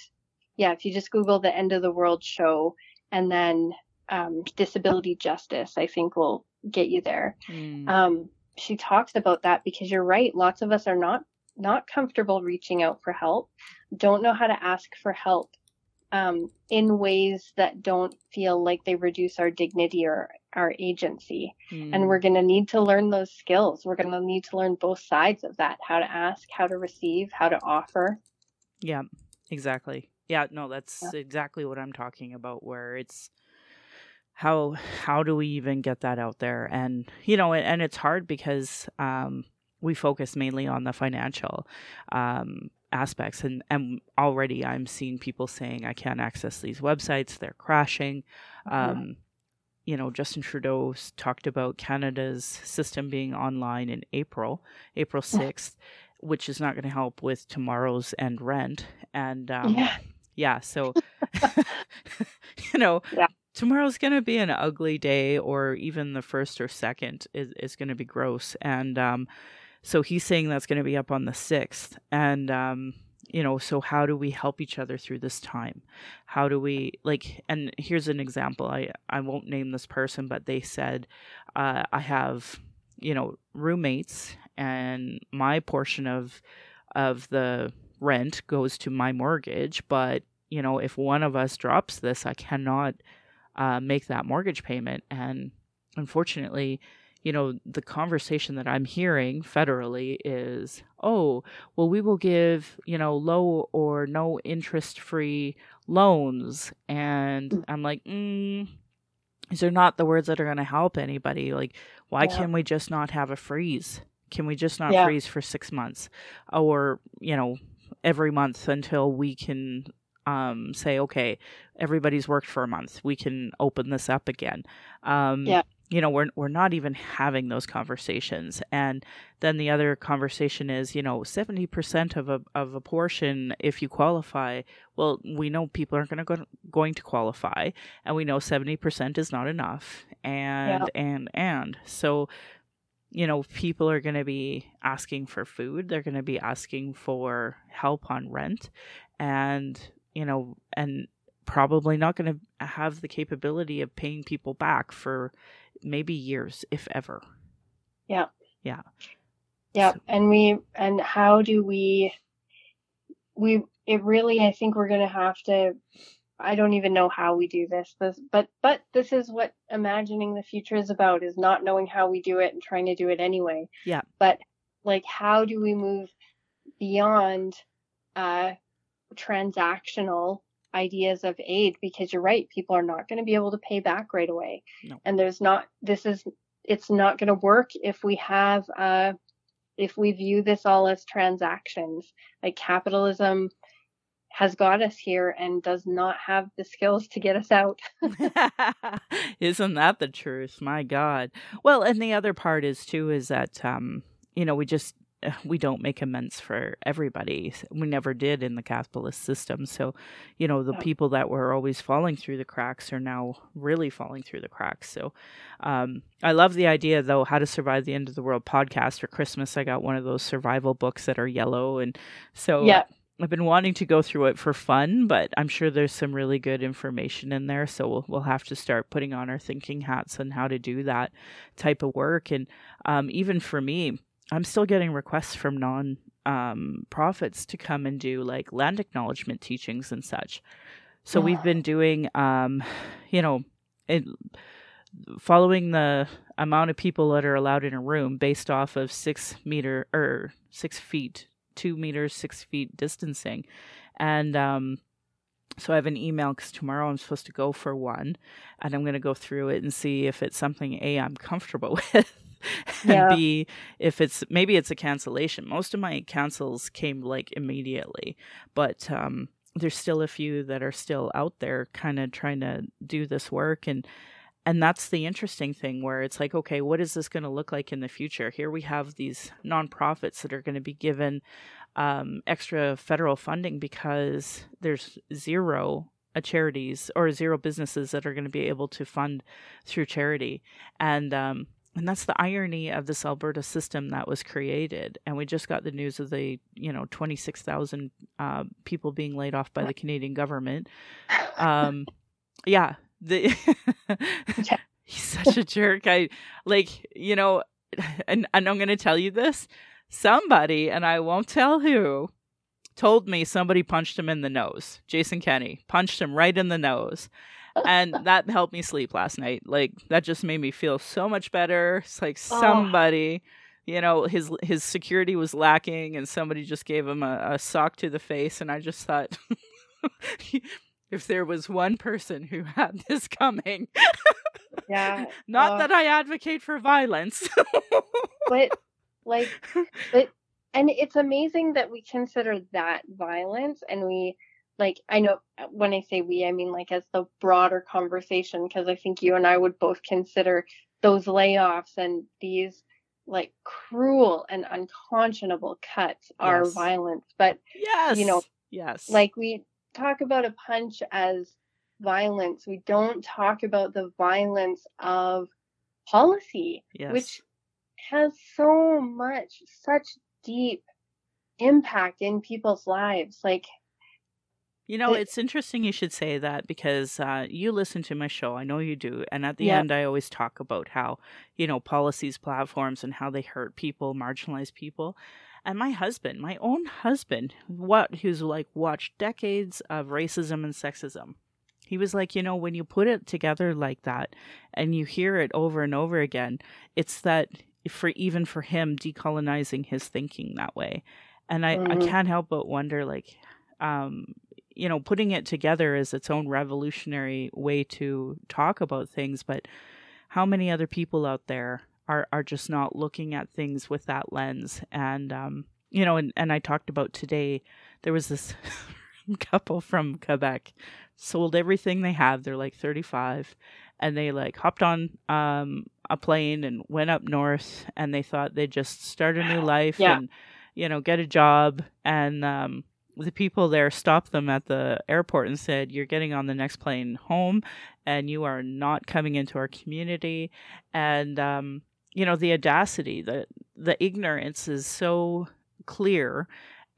Yeah, if you just Google the End of the World show and then um, disability justice, I think will get you there. Mm. Um, she talks about that because you're right. Lots of us are not not comfortable reaching out for help, don't know how to ask for help um, in ways that don't feel like they reduce our dignity or our agency. Mm. And we're going to need to learn those skills. We're going to need to learn both sides of that how to ask, how to receive, how to offer. Yeah, exactly. Yeah, no, that's yeah. exactly what I'm talking about where it's how how do we even get that out there and you know and, and it's hard because um we focus mainly on the financial um aspects and and already I'm seeing people saying I can't access these websites they're crashing mm-hmm. um you know Justin Trudeau talked about Canada's system being online in April April 6th which is not going to help with tomorrow's end rent. And um, yeah. yeah, so, (laughs) (laughs) you know, yeah. Tomorrow's going to be an ugly day, or even the first or second is, is going to be gross. And um, so he's saying that's going to be up on the 6th. And, um, you know, so how do we help each other through this time? How do we, like, and here's an example. I, I won't name this person, but they said, uh, I have you know roommates and my portion of of the rent goes to my mortgage but you know if one of us drops this i cannot uh, make that mortgage payment and unfortunately you know the conversation that i'm hearing federally is oh well we will give you know low or no interest free loans and mm. i'm like mm, these are not the words that are going to help anybody like why yeah. can we just not have a freeze can we just not yeah. freeze for six months or you know every month until we can um, say okay everybody's worked for a month we can open this up again um, yeah you know we're we're not even having those conversations and then the other conversation is you know 70% of a of a portion if you qualify well we know people aren't going to go, going to qualify and we know 70% is not enough and yeah. and and so you know, people are going to be asking for food. They're going to be asking for help on rent, and you know, and probably not going to have the capability of paying people back for maybe years, if ever. Yeah. Yeah. Yeah. So. And we, and how do we, we, it really, I think we're going to have to, I don't even know how we do this, this, but, but this is what imagining the future is about is not knowing how we do it and trying to do it anyway. Yeah. But like, how do we move beyond, uh, transactional ideas of aid because you're right people are not going to be able to pay back right away no. and there's not this is it's not going to work if we have uh if we view this all as transactions like capitalism has got us here and does not have the skills to get us out. (laughs) (laughs) Isn't that the truth? My God. Well, and the other part is too is that um, you know, we just (sighs) we don't make amends for everybody. We never did in the capitalist system. So, you know, the people that were always falling through the cracks are now really falling through the cracks. So, um, I love the idea, though, How to Survive the End of the World podcast for Christmas. I got one of those survival books that are yellow. And so, yeah. I've been wanting to go through it for fun, but I'm sure there's some really good information in there. So we'll, we'll have to start putting on our thinking hats on how to do that type of work. And um, even for me, I'm still getting requests from non um, profits to come and do like land acknowledgement teachings and such. So we've been doing, um, you know, it, following the amount of people that are allowed in a room based off of six meter or six feet, two meters, six feet distancing, and um, so I have an email because tomorrow I'm supposed to go for one, and I'm going to go through it and see if it's something a I'm comfortable (laughs) with (laughs) and yeah. B, if it's maybe it's a cancellation. Most of my cancels came like immediately, but um, there's still a few that are still out there, kind of trying to do this work and. And that's the interesting thing where it's like, okay, what is this going to look like in the future? Here we have these nonprofits that are going to be given um, extra federal funding because there's zero charities or zero businesses that are going to be able to fund through charity. And um, and that's the irony of this Alberta system that was created. And we just got the news of the, you know, 26,000 uh, people being laid off by the Canadian government. Um, yeah. The (laughs) (laughs) he's such a jerk. I like, you know, (sighs) and, and I'm going to tell you this. Somebody, and I won't tell who, told me somebody punched him in the nose. Jason Kenney punched him right in the nose and that helped me sleep last night. Like that just made me feel so much better. It's like somebody, oh. you know, his his security was lacking, and somebody just gave him a, a sock to the face, and I just thought. (laughs) if there was one person who had (laughs) this coming. yeah. (laughs) Not uh, that I advocate for violence. but like but and it's amazing that we consider that violence and we like I know uh, when I say we, I mean like as the broader conversation, because I think you and I would both consider those layoffs and these like cruel and unconscionable cuts are yes. violence. But yes, you know, yes, like we talk about a punch as violence. We don't talk about the violence of policy, yes. which has so much, such deep impact in people's lives. Like you know, it's interesting you should say that because uh, you listen to my show. I know you do. And at the end, I always talk about how, you know, policies, platforms, and how they hurt people, marginalize people. And my husband, my own husband, what who's like watched decades of racism and sexism. He was like, you know, when you put it together like that and you hear it over and over again, it's that for even for him decolonizing his thinking that way. And I, mm-hmm. I can't help but wonder like um you know, putting it together is its own revolutionary way to talk about things, but how many other people out there are, are just not looking at things with that lens? And, um, you know, and, and I talked about today, there was this (laughs) couple from Quebec, sold everything they have. They're like 35 and they like hopped on um, a plane and went up north and they thought they'd just start a new life yeah. and, you know, get a job. And, um, the people there stopped them at the airport and said, You're getting on the next plane home and you are not coming into our community. And, um, you know the audacity the the ignorance is so clear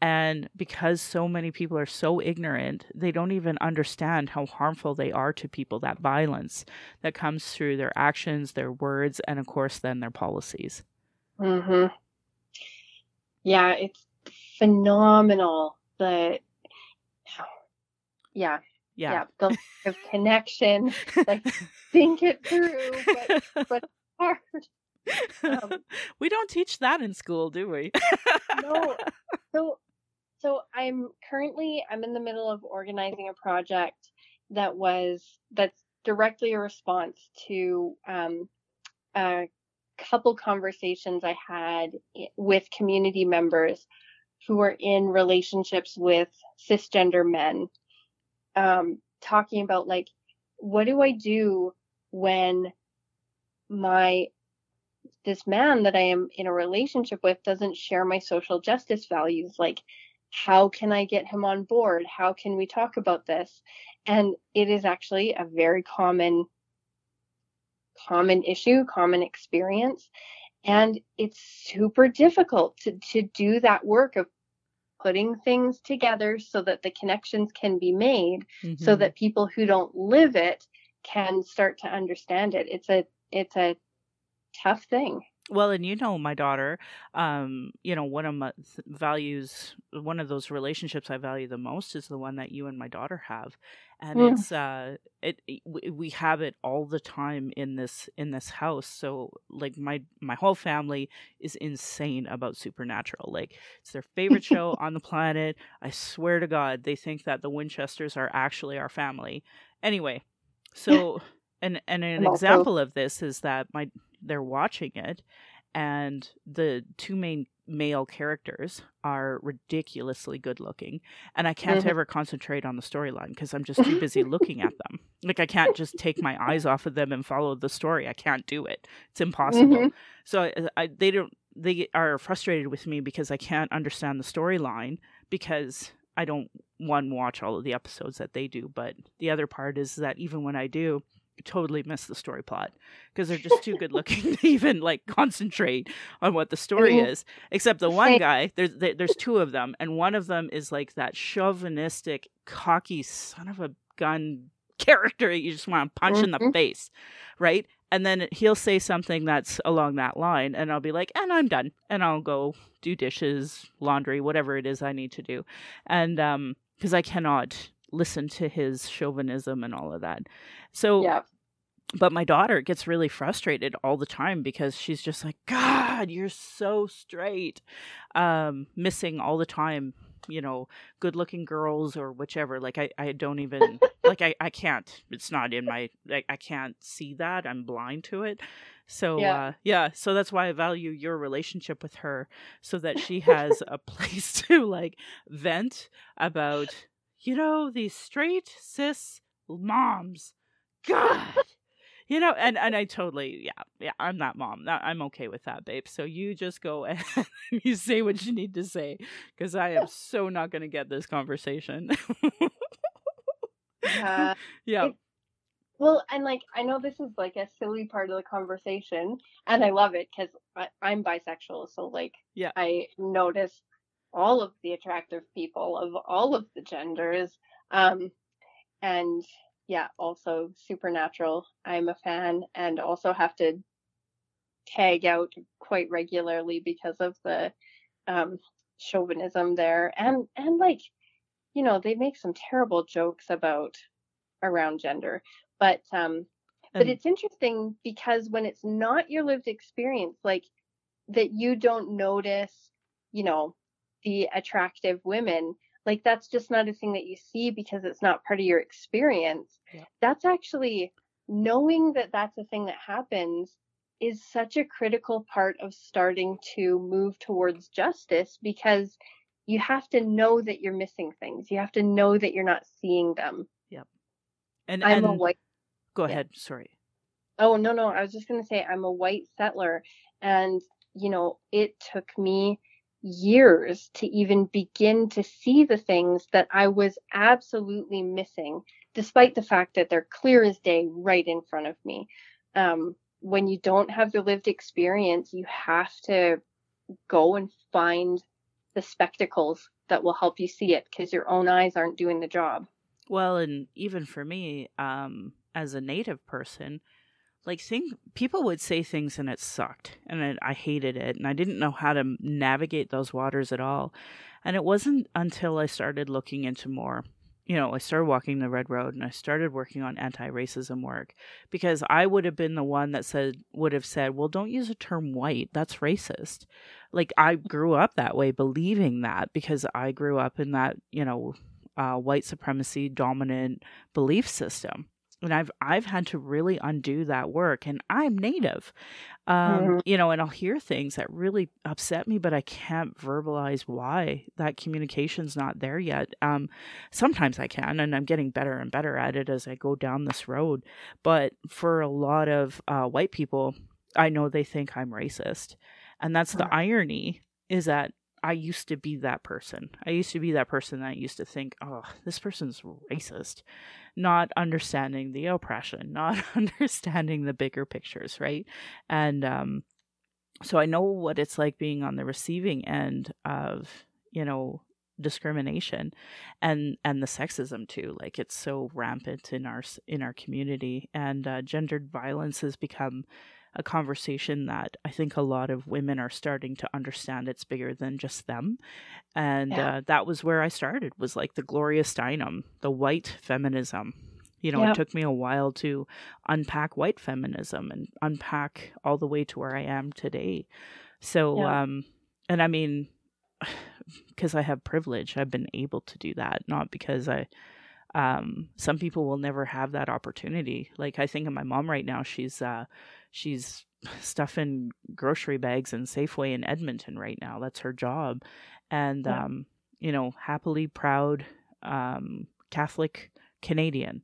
and because so many people are so ignorant they don't even understand how harmful they are to people that violence that comes through their actions their words and of course then their policies Mm-hmm. yeah it's phenomenal the yeah. Yeah, yeah. The of (laughs) connection like (laughs) think it through but but hard. Um, (laughs) we don't teach that in school, do we? no. So, so I'm currently I'm in the middle of organizing a project that was that's directly a response to um, a couple conversations I had with community members who are in relationships with cisgender men, um, talking about like, what do I do when my this man that I am in a relationship with doesn't share my social justice values. Like, how can I get him on board? How can we talk about this? And it is actually a very common common issue, common experience. And it's super difficult to, to do that work of putting things together so that the connections can be made mm-hmm. so that people who don't live it can start to understand it. It's a it's a tough thing. Well, and you know, my daughter, um, you know, one of my values, one of those relationships I value the most is the one that you and my daughter have, and mm. it's uh, it, it we have it all the time in this in this house. So like my my whole family is insane about Supernatural. Like it's their favorite show (laughs) on the planet. I swear to God, they think that the Winchesters are actually our family. Anyway, (laughs) so. And and an example of this is that my they're watching it and the two main male characters are ridiculously good looking and i can't mm-hmm. ever concentrate on the storyline because i'm just too (laughs) busy looking at them like i can't just take my eyes off of them and follow the story i can't do it it's impossible mm-hmm. so I, I, they don't they are frustrated with me because i can't understand the storyline because i don't one watch all of the episodes that they do but the other part is that even when i do totally miss the story plot because they're just too good (laughs) looking to even like concentrate on what the story mm-hmm. is except the one guy there's there's two of them and one of them is like that chauvinistic cocky son of a gun (laughs) character you just want to punch mm-hmm. in the mm-hmm. face right and then he'll say something that's along that line and i'll be like and i'm done and i'll go do dishes laundry whatever it is i need to do and um because i cannot listen to his chauvinism and all of that. So yeah. But my daughter gets really frustrated all the time because she's just like, God, you're so straight. Um, missing all the time, you know, good looking girls or whichever. Like I, I don't even like I, I can't. It's not in my like I can't see that. I'm blind to it. So yeah. Uh, yeah, so that's why I value your relationship with her so that she has a (laughs) place to like vent about you know, these straight cis moms. God. (laughs) You know, and, and I totally, yeah, yeah, I'm that mom. I'm okay with that, babe. So you just go (laughs) and you say what you need to say because I am so not going to get this conversation. uh, (laughs) yeah. It, well, and like, I know this is like a silly part of the conversation, and I love it because I'm bisexual. So, like, yeah, I notice all of the attractive people of all of the genders. Um, and yeah, also Supernatural. I'm a fan and also have to tag out quite regularly because of the um, chauvinism there. And and like, you know, they make some terrible jokes about around gender. But um but it's interesting because when it's not your lived experience, like that you don't notice, you know, the attractive women like that's just not a thing that you see because it's not part of your experience. Yeah. that's actually knowing that that's a thing that happens is such a critical part of starting to move towards justice because you have to know that you're missing things. You have to know that you're not seeing them. Yep. And i'm and... a white go ahead yeah. sorry. Oh no no i was just going to say i'm a white settler and you know it took me years to even begin to see the things that I was absolutely missing, despite the fact that they're clear as day right in front of me. Um, when you don't have the lived experience, you have to go and find the spectacles that will help you see it because your own eyes aren't doing the job. Well, and even for me, um, as a native person, like think people would say things and it sucked and it, I hated it and I didn't know how to navigate those waters at all. And it wasn't until I started looking into more you know, I started walking the red road and I started working on anti-racism work because I would have been the one that said would have said, "Well, don't use the term white. That's racist." Like I grew up that way believing that because I grew up in that, you know, uh, white supremacy dominant belief system and I've I've had to really undo that work and I'm native. Um, mm-hmm. you know, and I'll hear things that really upset me, but I can't verbalize why that communication's not there yet. Um, sometimes I can, and I'm getting better and better at it as I go down this road. But for a lot of uh, white people, I know they think I'm racist. And that's the irony is that I used to be that person. I used to be that person that used to think, oh, this person's racist, not understanding the oppression, (laughs) not (laughs) understanding the bigger pictures, right? And um, so I know what it's like being on the receiving end of, you know, discrimination and and the sexism too like it's so rampant in our in our community and uh, gendered violence has become a conversation that I think a lot of women are starting to understand it's bigger than just them. And yeah. uh, that was where I started was like the Gloria Steinem, the white feminism. You know, it took me a while to unpack white feminism and unpack all the way to where I am today. So, um, and I mean, (sighs) because I have privilege, I've been able to do that, not because I, um, some people will never have that opportunity. Like I think of my mom right now, she's, uh, she's (sighs) stuffing grocery bags in Safeway in Edmonton right now. That's her job. And, yeah. um, you know, happily proud um, Catholic Canadian.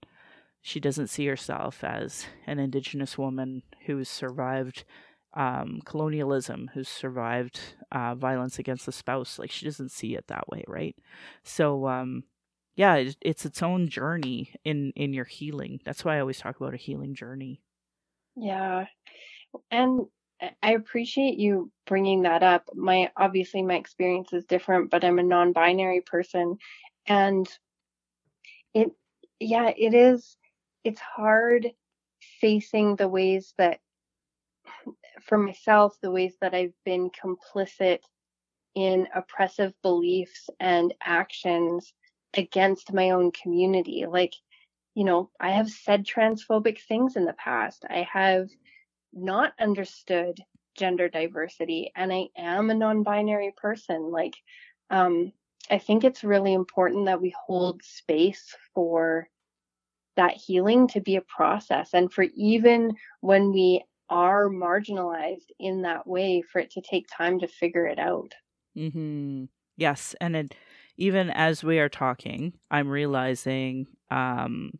She doesn't see herself as an Indigenous woman who's survived um, colonialism, who's survived uh, violence against the spouse. Like, she doesn't see it that way, right? So, um, yeah, it's, it's its own journey in in your healing. That's why I always talk about a healing journey. Yeah. And I appreciate you bringing that up. My obviously my experience is different, but I'm a non-binary person and it yeah, it is it's hard facing the ways that for myself the ways that I've been complicit in oppressive beliefs and actions against my own community. Like you know, I have said transphobic things in the past. I have not understood gender diversity and I am a non-binary person. Like, um, I think it's really important that we hold space for that healing to be a process and for even when we are marginalized in that way for it to take time to figure it out. Mhm. Yes, and it, even as we are talking, I'm realizing um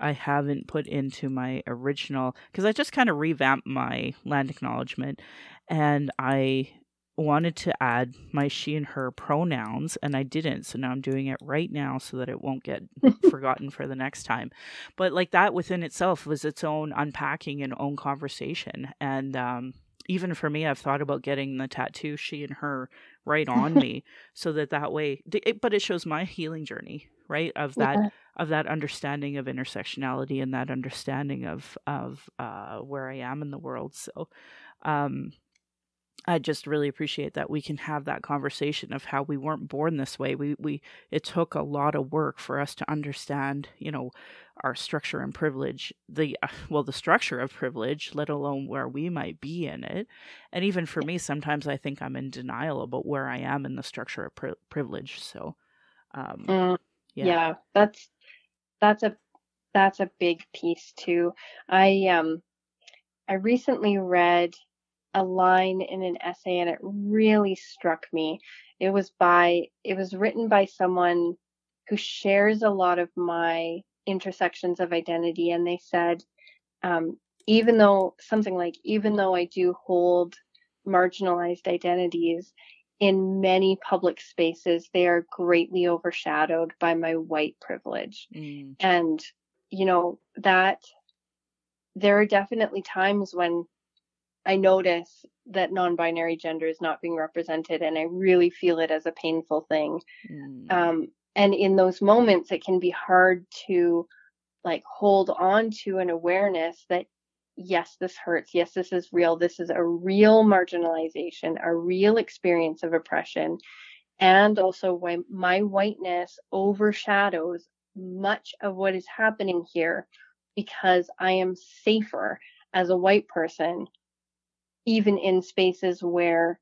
I haven't put into my original because I just kind of revamped my land acknowledgement and I wanted to add my she and her pronouns and I didn't. So now I'm doing it right now so that it won't get (laughs) forgotten for the next time. But like that within itself was its own unpacking and own conversation. And um, even for me, I've thought about getting the tattoo she and her right on (laughs) me so that that way, but it shows my healing journey, right? Of that. Yeah of that understanding of intersectionality and that understanding of of uh, where I am in the world. So, um, I just really appreciate that we can have that conversation of how we weren't born this way. We we it took a lot of work for us to understand, you know, our structure and privilege. The uh, (laughs) well, the structure of privilege, let alone where we might be in it. And even for me, sometimes I think I'm in denial about where I am in the structure of pri- privilege. So, um, mm, yeah. yeah, that's that's a that's a big piece too. I um I recently read a line in an essay and it really struck me. It was by it was written by someone who shares a lot of my intersections of identity and they said um, even though something like even though I do hold marginalized identities in many public spaces, they are greatly overshadowed by my white privilege. Mm. And, you know, that there are definitely times when I notice that non-binary gender is not being represented, and I really feel it as a painful thing. Mm. Um, and in those moments, it can be hard to like hold on to an awareness that yes, this hurts. Yes, this is real. This is a real marginalization, a real experience of oppression. And also, why my whiteness overshadows much of what is happening here because I am safer as a white person, even in spaces where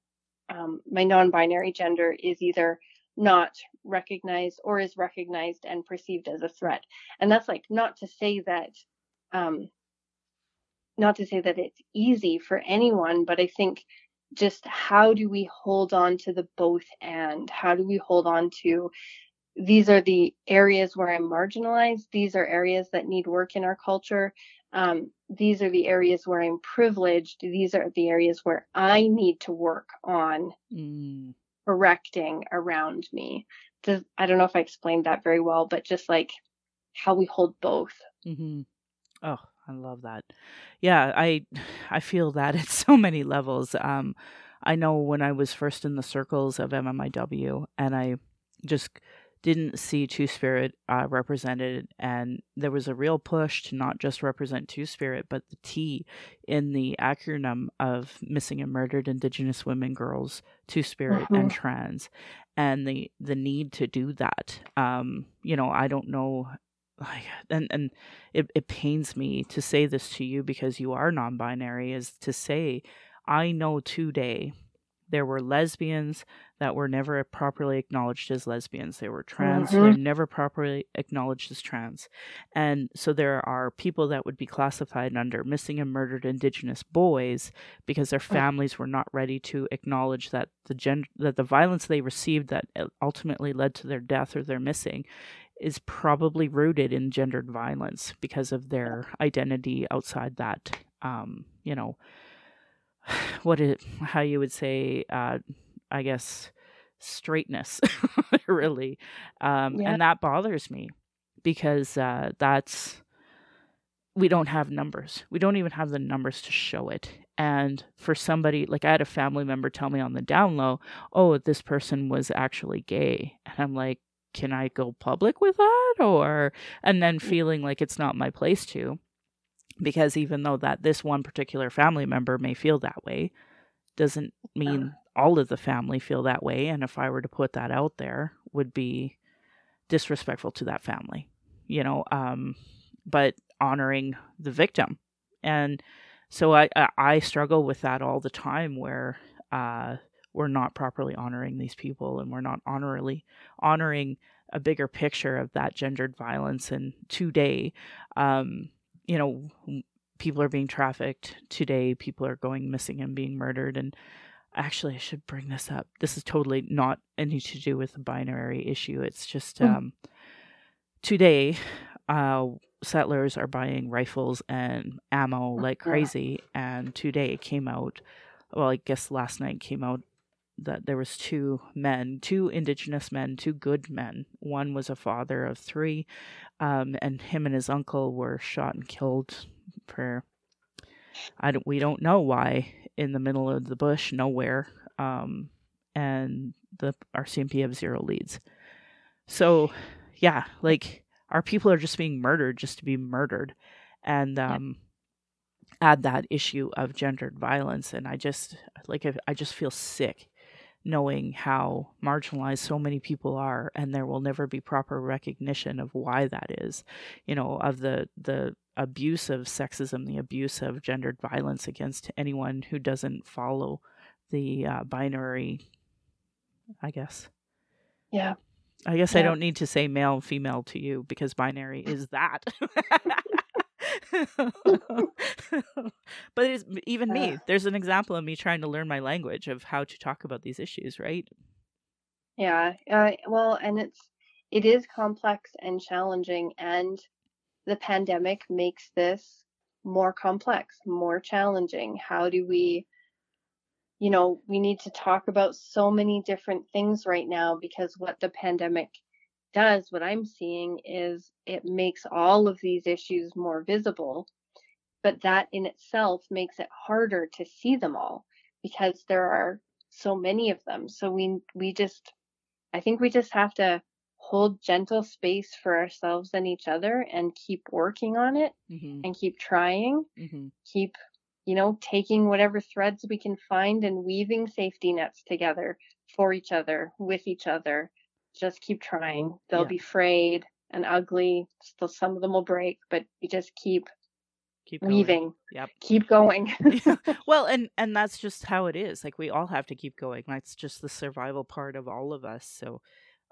um, my non binary gender is either not recognized or is recognized and perceived as a threat. And that's like not to say that um, not to say that it's easy for anyone, but I think just how do we hold on to the both and how do we hold on to these are the areas where I'm marginalized. These are areas that need work in our culture. Um, these are the areas where I'm privileged. These are the areas where I need to work on mm. correcting around me. Does, I don't know if I explained that very well, but just like how we hold both. Mm-hmm. Oh, I love that. Yeah, I (sighs) I feel that (laughs) at so many levels. Um, I know when I was first in the circles of MMIW, and I just didn't see Two Spirit uh, represented, and there was a real push to not just represent Two Spirit, but the T in the acronym of missing and murdered Indigenous women, girls, Two Spirit, mm-hmm. and trans, and the the need to do that. Um, you know, I don't know like and and it, it pains me to say this to you because you are non-binary is to say i know today there were lesbians that were never properly acknowledged as lesbians. They were trans. Mm-hmm. they were never properly acknowledged as trans. And so there are people that would be classified under missing and murdered indigenous boys because their families were not ready to acknowledge that the gen- that the violence they received that ultimately led to their death or their missing is probably rooted in gendered violence because of their identity outside that um, you know (sighs) what it how you would say uh, i guess straightness (laughs) really um, yeah. and that bothers me because uh, that's we don't have numbers. We don't even have the numbers to show it. And for somebody like i had a family member tell me on the down low oh this person was actually gay. And i'm like can I go public with that? Or, and then mm. feeling like it's not my place to. Because even though that this one particular family member may feel that way, doesn't mean all of the family feel that way. And if I were to put that out there, would be disrespectful to that family, you know, um, but honoring the victim. And so I, I struggle with that all the time where, uh, we're not properly honoring these people and we're not honorably honoring a bigger picture of that gendered violence and today um, you know people are being trafficked today people are going missing and being murdered and actually i should bring this up. This is totally not anything to do with the binary issue. It's just mm. um, today uh, settlers are buying rifles and ammo like crazy and today it came out well i guess last night came out that there was two men, two indigenous men, two good men. One was a father of three, um, and him and his uncle were shot and killed for I don't we don't know why in the middle of the bush nowhere. Um, and the RCMP have zero leads. So yeah, like our people are just being murdered just to be murdered, and um, add that issue of gendered violence, and I just like I just feel sick knowing how marginalized so many people are and there will never be proper recognition of why that is you know of the the abuse of sexism the abuse of gendered violence against anyone who doesn't follow the uh, binary i guess. Yeah. I guess yeah. i don't need to say male and female to you because binary is that (laughs) (laughs) (laughs) but it's even me. Uh. There's an example of me trying to learn my language of how to talk about these issues, right? Yeah. Uh, well, and it's it is complex and challenging, and the pandemic makes this more complex, more challenging. How do we you know, we need to talk about so many different things right now because what the pandemic does, what I'm seeing is it makes all of these issues more visible. but that in itself makes it harder to see them all because there are so many of them. So we we just I think we just have to hold gentle space for ourselves and each other and keep working on it mm-hmm. and keep trying. Mm-hmm. Keep you know taking whatever threads we can find and weaving safety nets together for each other with each other. Just keep trying. They'll yeah. be frayed and ugly. Still some of them will break, but you just keep keep going. weaving yep keep going (laughs) (laughs) well and and that's just how it is like we all have to keep going that's just the survival part of all of us so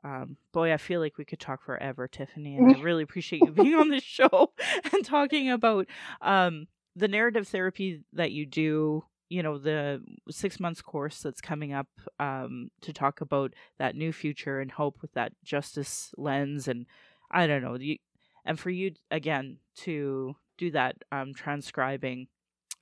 um, boy, I feel like we could talk forever, Tiffany, and I (laughs) really appreciate you being on the show and talking about um, the narrative therapy that you do. You know, the six months course that's coming up um, to talk about that new future and hope with that justice lens, and I don't know, you, and for you again to do that um, transcribing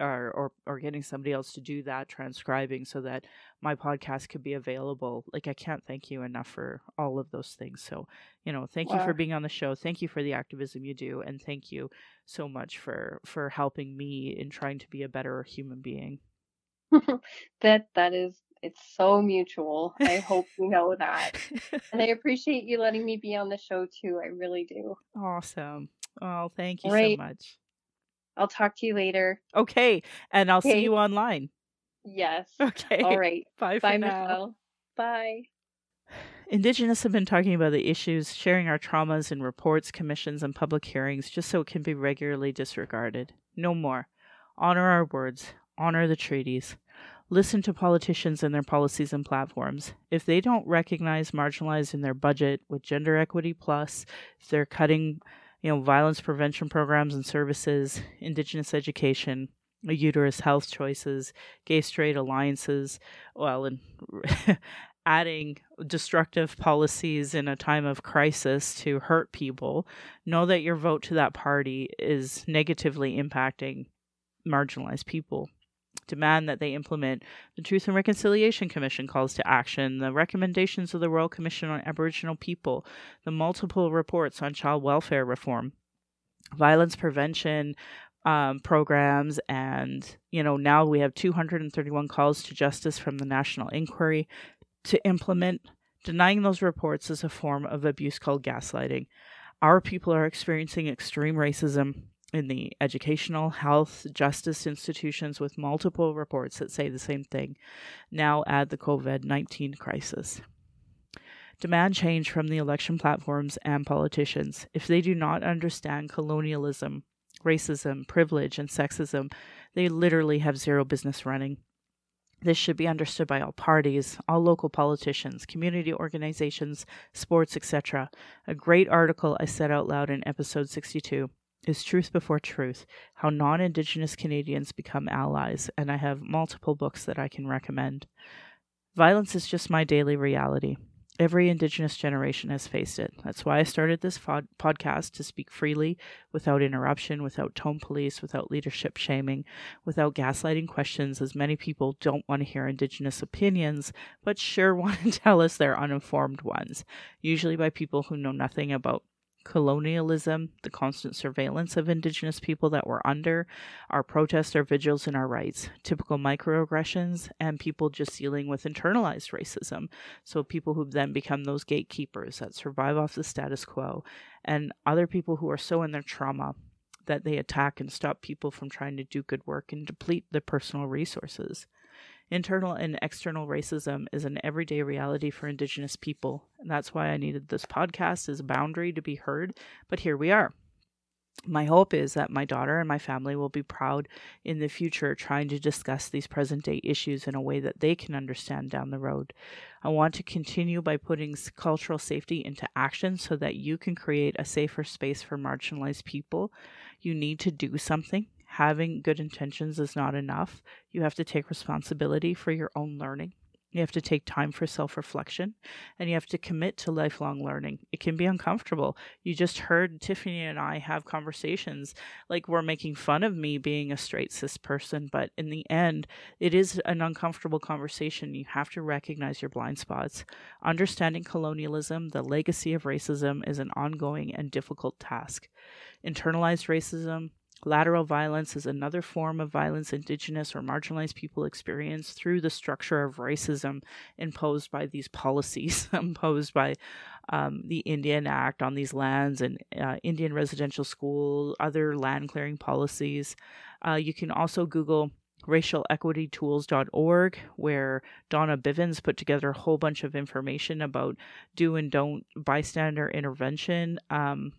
or, or or getting somebody else to do that transcribing so that my podcast could be available like i can't thank you enough for all of those things so you know thank wow. you for being on the show thank you for the activism you do and thank you so much for for helping me in trying to be a better human being (laughs) that that is it's so mutual i hope you know that and i (laughs) appreciate you letting me be on the show too i really do awesome oh thank you right. so much I'll talk to you later. Okay. And I'll okay. see you online. Yes. (laughs) Okay. All right. Bye Bye, now. Michelle. Bye. (sighs) Indigenous have been talking about the issues, sharing our traumas in reports, commissions, and public hearings just so it can be regularly disregarded. No more. Honor our words. Honor the treaties. Listen to politicians and their policies and platforms. If they don't recognize marginalized in their budget with Gender Equity Plus, if they're cutting you know, violence prevention programs and services, indigenous education, uterus health choices, gay straight alliances, well, and (laughs) adding destructive policies in a time of crisis to hurt people, know that your vote to that party is negatively impacting marginalized people demand that they implement the Truth and Reconciliation Commission calls to action, the recommendations of the Royal Commission on Aboriginal People, the multiple reports on child welfare reform, violence prevention um, programs, and you know now we have 231 calls to justice from the National Inquiry to implement. Denying those reports is a form of abuse called gaslighting. Our people are experiencing extreme racism in the educational, health, justice institutions with multiple reports that say the same thing. Now add the COVID 19 crisis. Demand change from the election platforms and politicians. If they do not understand colonialism, racism, privilege, and sexism, they literally have zero business running. This should be understood by all parties, all local politicians, community organizations, sports, etc. A great article I said out loud in episode 62 is Truth Before Truth How Non Indigenous Canadians Become Allies, and I have multiple books that I can recommend. Violence is just my daily reality. Every Indigenous generation has faced it. That's why I started this pod- podcast to speak freely, without interruption, without tone police, without leadership shaming, without gaslighting questions, as many people don't want to hear Indigenous opinions, but sure (laughs) want to tell us they're uninformed ones, usually by people who know nothing about colonialism, the constant surveillance of Indigenous people that we're under, our protests, our vigils, and our rights, typical microaggressions, and people just dealing with internalized racism. So, people who then become those gatekeepers that survive off the status quo, and other people who are so in their trauma that they attack and stop people from trying to do good work and deplete their personal resources. Internal and external racism is an everyday reality for Indigenous people, and that's why I needed this podcast as a boundary to be heard. But here we are. My hope is that my daughter and my family will be proud in the future trying to discuss these present day issues in a way that they can understand down the road. I want to continue by putting cultural safety into action so that you can create a safer space for marginalized people. You need to do something having good intentions is not enough. You have to take responsibility for your own learning. You have to take time for self reflection and you have to commit to lifelong learning. It can be uncomfortable. You just heard Tiffany and I have conversations like we're making fun of me being a straight cis person, but in the end, it is an uncomfortable conversation. You have to recognize your blind spots. Understanding colonialism, the legacy of racism, is an ongoing and difficult task. Internalized racism, Lateral violence is another form of violence Indigenous or marginalized people experience through the structure of racism imposed by these policies, (laughs) imposed by um, the Indian Act on these lands and uh, Indian residential school, other land clearing policies. Uh, you can also Google racialequitytools.org, where Donna Bivens put together a whole bunch of information about do and don't bystander intervention. Um,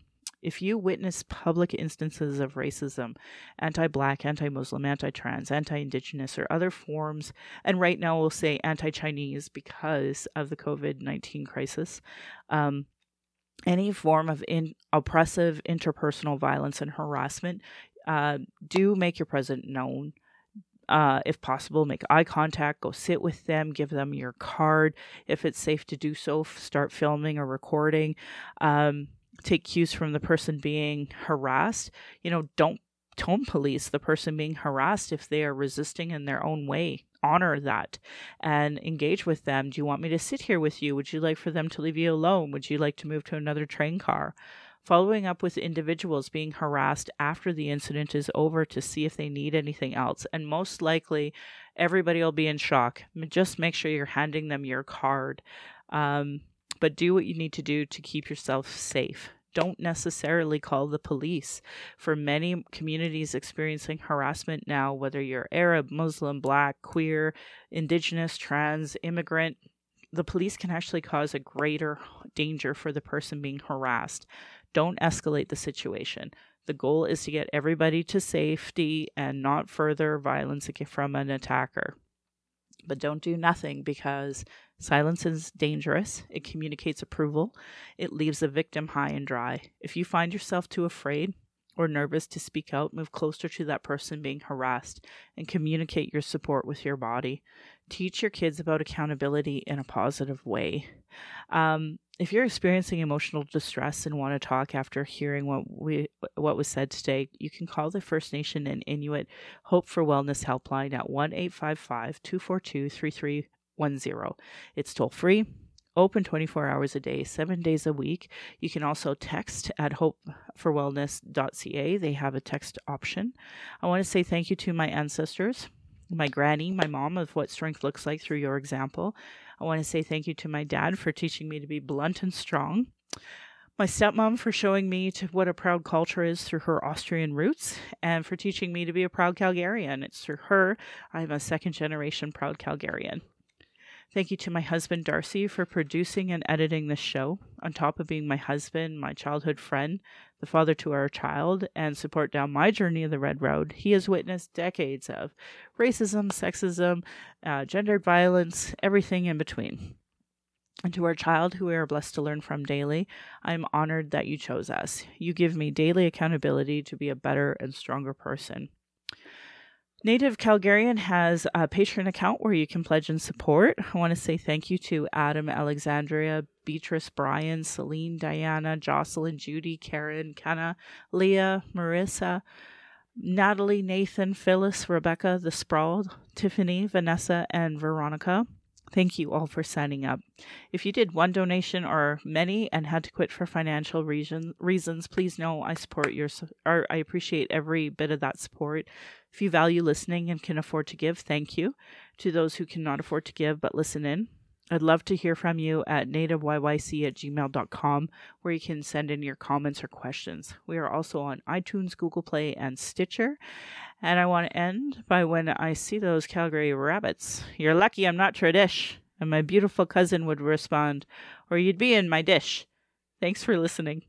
if you witness public instances of racism, anti black, anti Muslim, anti trans, anti indigenous, or other forms, and right now we'll say anti Chinese because of the COVID 19 crisis, um, any form of in, oppressive interpersonal violence and harassment, uh, do make your presence known. Uh, if possible, make eye contact, go sit with them, give them your card. If it's safe to do so, start filming or recording. Um, take cues from the person being harassed. You know, don't don't police the person being harassed if they are resisting in their own way. Honor that and engage with them. Do you want me to sit here with you? Would you like for them to leave you alone? Would you like to move to another train car? Following up with individuals being harassed after the incident is over to see if they need anything else. And most likely, everybody will be in shock. Just make sure you're handing them your card. Um, but do what you need to do to keep yourself safe. Don't necessarily call the police. For many communities experiencing harassment now, whether you're Arab, Muslim, Black, queer, Indigenous, trans, immigrant, the police can actually cause a greater danger for the person being harassed. Don't escalate the situation. The goal is to get everybody to safety and not further violence from an attacker. But don't do nothing because Silence is dangerous. It communicates approval. It leaves the victim high and dry. If you find yourself too afraid or nervous to speak out, move closer to that person being harassed and communicate your support with your body. Teach your kids about accountability in a positive way. Um, if you're experiencing emotional distress and want to talk after hearing what we what was said today, you can call the First Nation and Inuit Hope for Wellness helpline at 1 855 242 10. It's toll free, open 24 hours a day, seven days a week. You can also text at hopeforwellness.ca. They have a text option. I want to say thank you to my ancestors, my granny, my mom, of what strength looks like through your example. I want to say thank you to my dad for teaching me to be blunt and strong. My stepmom for showing me to what a proud culture is through her Austrian roots and for teaching me to be a proud Calgarian. It's through her I'm a second generation proud Calgarian. Thank you to my husband, Darcy, for producing and editing this show, on top of being my husband, my childhood friend, the father to our child, and support down my journey of the Red Road. He has witnessed decades of racism, sexism, uh, gendered violence, everything in between. And to our child, who we are blessed to learn from daily, I am honored that you chose us. You give me daily accountability to be a better and stronger person. Native Calgarian has a Patreon account where you can pledge and support. I want to say thank you to Adam, Alexandria, Beatrice, Brian, Celine, Diana, Jocelyn, Judy, Karen, Kenna, Leah, Marissa, Natalie, Nathan, Phyllis, Rebecca, The Sprawl, Tiffany, Vanessa, and Veronica. Thank you all for signing up. If you did one donation or many and had to quit for financial reason, reasons, please know I support your or I appreciate every bit of that support. If you value listening and can afford to give, thank you. To those who cannot afford to give but listen in, I'd love to hear from you at nativeyyc at gmail.com, where you can send in your comments or questions. We are also on iTunes, Google Play, and Stitcher. And I want to end by when I see those Calgary rabbits. You're lucky I'm not tradish. And my beautiful cousin would respond, or you'd be in my dish. Thanks for listening.